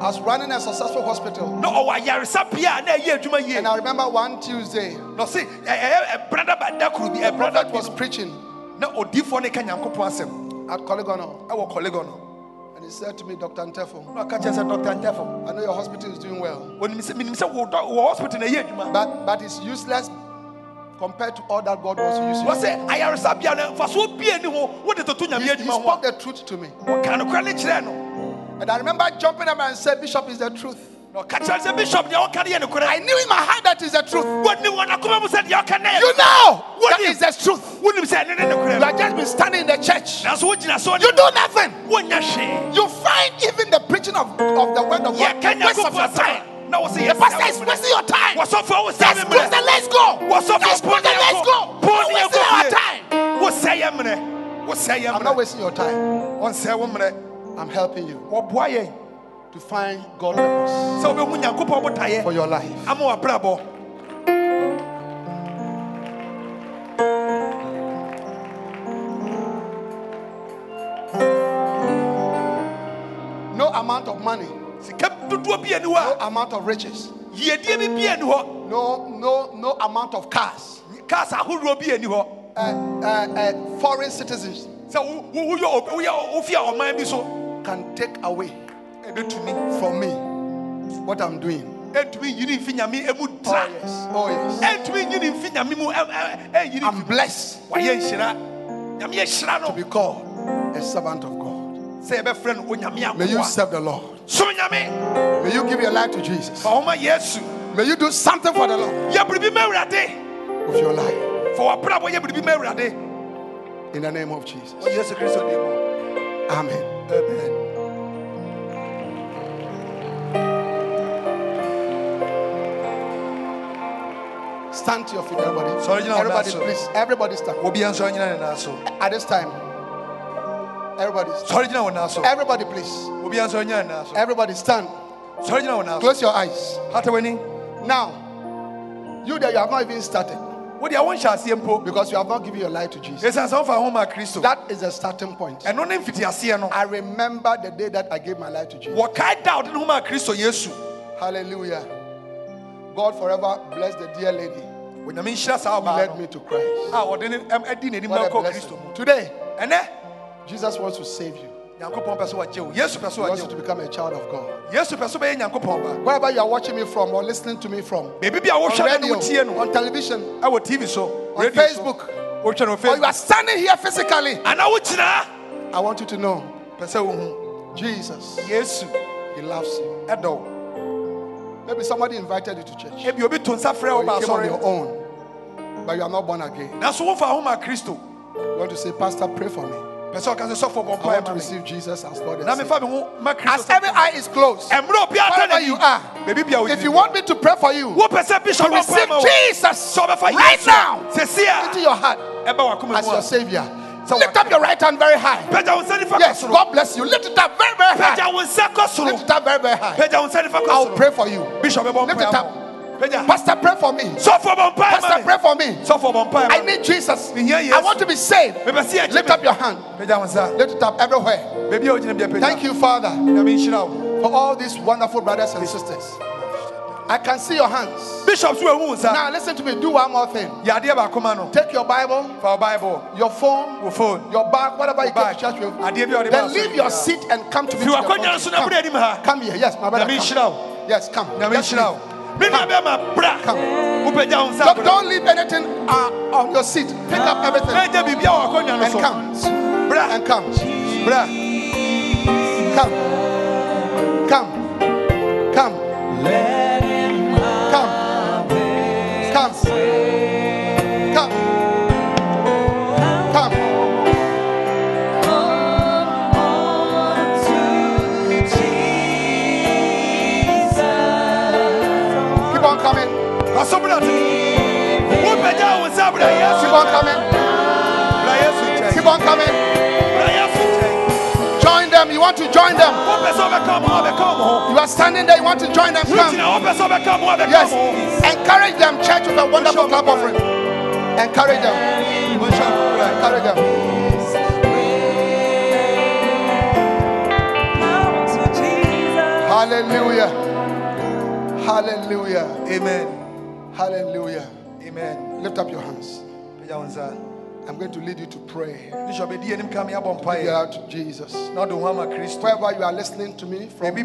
A ɛho hia kye wɔ nyankopɔn frɛ I was running a successful hospital. No, ɔwɔ ayaresabea a na ɛyɛ adwuma And I remember one Tuesday, ɔse ɛyɛ brada bada koro bi ɛbrada prophet bi was preaching. No ka nyankopɔn asɛm at Korle Gonno. ɛwɔ kɔlego no And he said to me, Dr. Antefo, ɔka kyerɛ sɛ dɔkta ntɛfo I know your hospital is doing well, onim sɛ menim sɛ wo dɔ- wɔ hospital na ɛyɛ adwuma but, but it's useless compared to all that God wants to use you. wɔ sɛ ayaresabea no mfasoɔ bie ni ho wode toto He, nyame he adwuma ho spoke the truth to me. wɔka nokora ne kyerɛɛ no And I remember jumping up and said, Bishop is the truth. na ɔka kyerɛ sɛ bishop deɛ ɔka no yɛ I knew in my heart that is the truth. wɔnim wɔ nakoma mu sɛ deɛ ɔka no yɛ You know that is the truth. wonim sɛ ɛne ne You have just been standing in the church. nanso wogyina so You do nothing. You find even the preaching of, of the word of God yɛka a waste of your nyankopɔn time. asɛm na wo sɛ The pastor is wasting your time. wo Let's sɛ me close the let's go. wɔsɔfoɔ Let's close the let's go. You're ne wasting our time. wo sɛ yɛ mmerɛ wo sɛ yɛ I'm not wasting your time. ɔnsɛ wo mmerɛ I'm helping you wɔboa yɛn to find God purpose sɛ wobɛhu nyankopɔn for botaeɛ your life. ama wabrabɔ No amount of money, sika dodoɔ bi ani hɔ no amount of riches, yiedie bi bi ani hɔ. No no no amount of cars, cars ani hɔ. Uh, uh, uh, foreign citizens. Can take away from me. What I'm doing. ɛntumi nyini mfi nyame emu Oh, yes. Oh, yes. ɛntumi nyini mfi nyame mu ɛ- ɛ- ɛnyini I'm blessed. Wayɛ nhyira. Nyame to no. Be called a servant of God. sɛ yɛbɛfrɛ no onyame May you serve the Lord. May you give your life to Jesus. fa homa yesu May you do something for the Lord yɛ biribi ma awurade with your life. fa wabrabɔ yɛ biribi ma awurade In the name of Jesus. wɔ yesu kristo din mu Amen. amen Stand to your feet, everybody. Everybody, please. Everybody stand. obiara nso anyina ne nan so At this time, everybody, stand. sɔre gyina wo nan so everybody, please. obiara nso anyina ne nan so Everybody, stand. sɔre gyina wo nan so Close your eyes. Now, you that you have not even started wode a wonhyɛ aseɛ mpo because you have not given your life to Jesus. ɛsiane sɛ wofa homa kristo That is the starting point. ɛno ne mfitiaseɛ no I remember the day that I gave my life to Jesus. wɔkae da a wode ne homa kristo yesu Hallelujah. God forever bless the dear lady onyame nhyira saa who led me to Christ. a wɔde ne ɛm- adi n'anim What a akɔ blessing. kristo mu Today, ɛnɛ Jesus wants to save you. nyankopɔn pɛ sɛ wɔgye wo yesu pɛ sɛ He wants wɔgye you to become a child of God. yesu pɛ sɛ wobɛyɛ nyankopɔn ba Wherever you are watching me from or listening to me from, baabi bi a on wohwɛ no ne radio, wotie no on television, ɛwɔ tv so on radio so Facebook, wohwɛ no or you are facebook standing here physically, anaa wogyinaa I want you to know pɛ sɛ wohu Jesus, yesu He loves you. ɛdɔ wo Maybe somebody invited you to church. ebi obi to nsa frɛ Or wo you came on your own, but you are not born again. nanso wofa homa kristo You want to say, Pastor, pray for me. Pɛ sɛ ɔka sɛ sɔfo bɔ I want to receive Jesus as Lord and Savior. mefa me ho ma As every eye is closed, ɛmmerɛ obiara ta wherever you are, baabi bi a if you want me to pray for you, wopɛ sɛ bishop to receive Jesus right now into your heart as your Savior, So lift up your right hand very high. pagya wo nsa nifa kɔ Yes, God bless you. Lift it up very, very high. pagya wo nsa kɔ soro Lift it up very, very high. pagya wo nsa nifa kɔ I'll pray for you. bishop Lift it up. Pastor, pray for me. bɔ mpae Pastor, pray for me. bɔ mpae I need Jesus. I want to be saved. mepɛ sɛ yɛgye Lift up your hand. pagya wo nsa Lift it up everywhere. baabi a wogyina bia pagya Thank you, Father, nyame nhyira wo for all these wonderful brothers and sisters. I can see your hands. bishop so ahu wo nsa Now, listen to me. Do one more thing. yɛ adeɛ baako ma no Take your Bible, wo bible your phone, wo phone your bag, whatever you go to church with. adeɛ bi a ɔde Then leave your seat and come to me. fi to the wakɔnya front. nso na bere anim ha Come here. Yes, my brother. Come. Yes, come. nyame Just nhyira wo leave. me nua bɛma bra Come. Don't, don't leave anything uh, on your seat. Pick up everything ɛgya biribia wɔ akɔnya no and come. And Come. Come. Come. Keep on coming. Keep on coming. Join them. You want to join them. You are standing there. You want to join them. Come. Yes. Encourage them, church, with a wonderful clap offering. Encourage them. Encourage them. Hallelujah. Hallelujah. amen Hallelujah. amen Lift up your hands. pagya wo nsa I'm going to lead you to pray. bishop ɛdi anim ka me abɔ Give mpaeɛ out to Jesus. na ɔde ho ama kristo Wherever you are listening to me from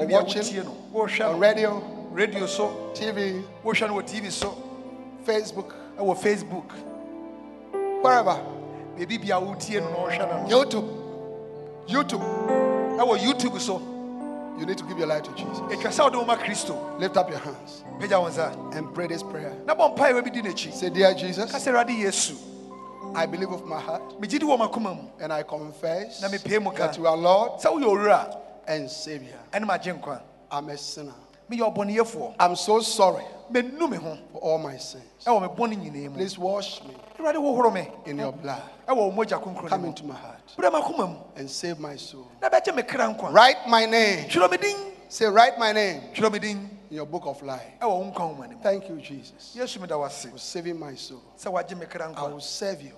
or watching wotie no wohwɛ on radio, radio so TV, tv so Facebook, oh, ɛwɔ facebook wherever. baabi bia wotie no na wohwɛ no no YouTube. YouTube. Oh, ɛwɔ youtube so You need to give your life to Jesus. ɛtwa sɛ wode wo ma kristo Lift up your hands pagya wo nsa and pray this prayer. na bɔ mpaeɛ wa bi di n'akyi Say, Dear Jesus, ka sɛ awurade yesu. I believe with my heart. Megye di wɔ makoma mu. And I confess Na mepɛ mu ka. that you are Lord and Savior. ɛne magye nkwa. I'm a sinner. I'm so sorry menu me ho. for all my sins. ɛwɔ me bɔne nyinaa mu. Please wash me awurade hohoro me. in your blood. ɛwɔ wo mogya kronkron Come into my heart. Berɛ makoma mu. And save my soul. na bɛgye me kra nkwa. Write my name. Say, write my name. Twerɛ me din in your book of life. ɛwɔ wo nkwa nwoma no mu Thank you, Jesus, yesu meda wase for saving my soul. sɛ wagye me kra I will serve you.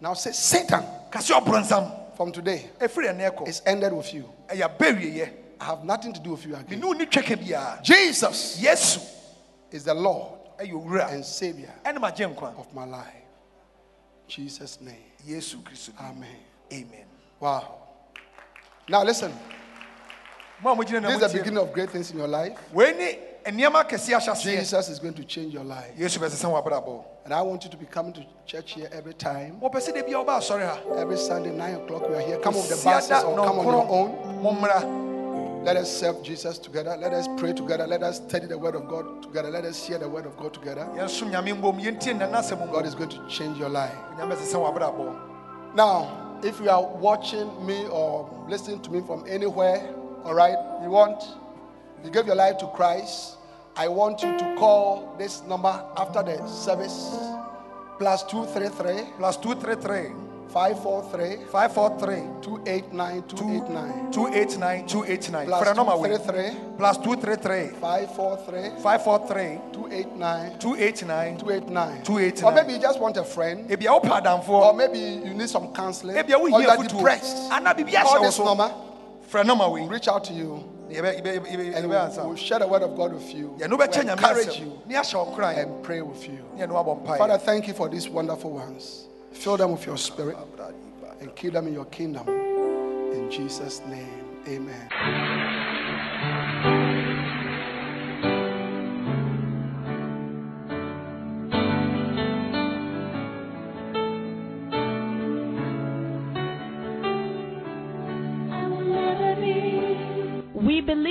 Now say, Satan, ka sɛ ɔborɔnsam from today, ɛfiri ɛnɛ ɛkɔ it's ended with you. I have nothing to do with you again. wo ni twɛka biara Jesus yesu is the Lord and Savior ɛne magye nkwa of my life. Jesus' name. yesu kristo din. Amen. amen Wow. Now listen. This is the beginning of great things in your life. Jesus is going to change your life. And I want you to be coming to church here every time. Every Sunday, 9 o'clock, we are here. Come on the buses or come on your own. Let us serve Jesus together. Let us pray together. Let us study the word of God together. Let us share the word of God together. God is going to change your life. Now, if you are watching me or listening to me from anywhere, all right, you want, you give your life to Christ, I want you to call this number after the service. Plus 233 plus 233 543 543 289 289 289 289 plus 233 plus 233 543 543 289 289 289 289 or maybe you just want a friend. Padam fo or maybe you need some counseling. Ebi awo or you hiya are depressed. Call this number frɛ nɔma we'll reach out to you. and we'll, we'll share the word of God with you. We'll encourage you. Ne ahyɛ wo kran and pray with you. Ne yɛn no abɔ mpae Father, thank you for these wonderful ones. Fill them with your spirit and keep them in your kingdom. In Jesus' name, amen.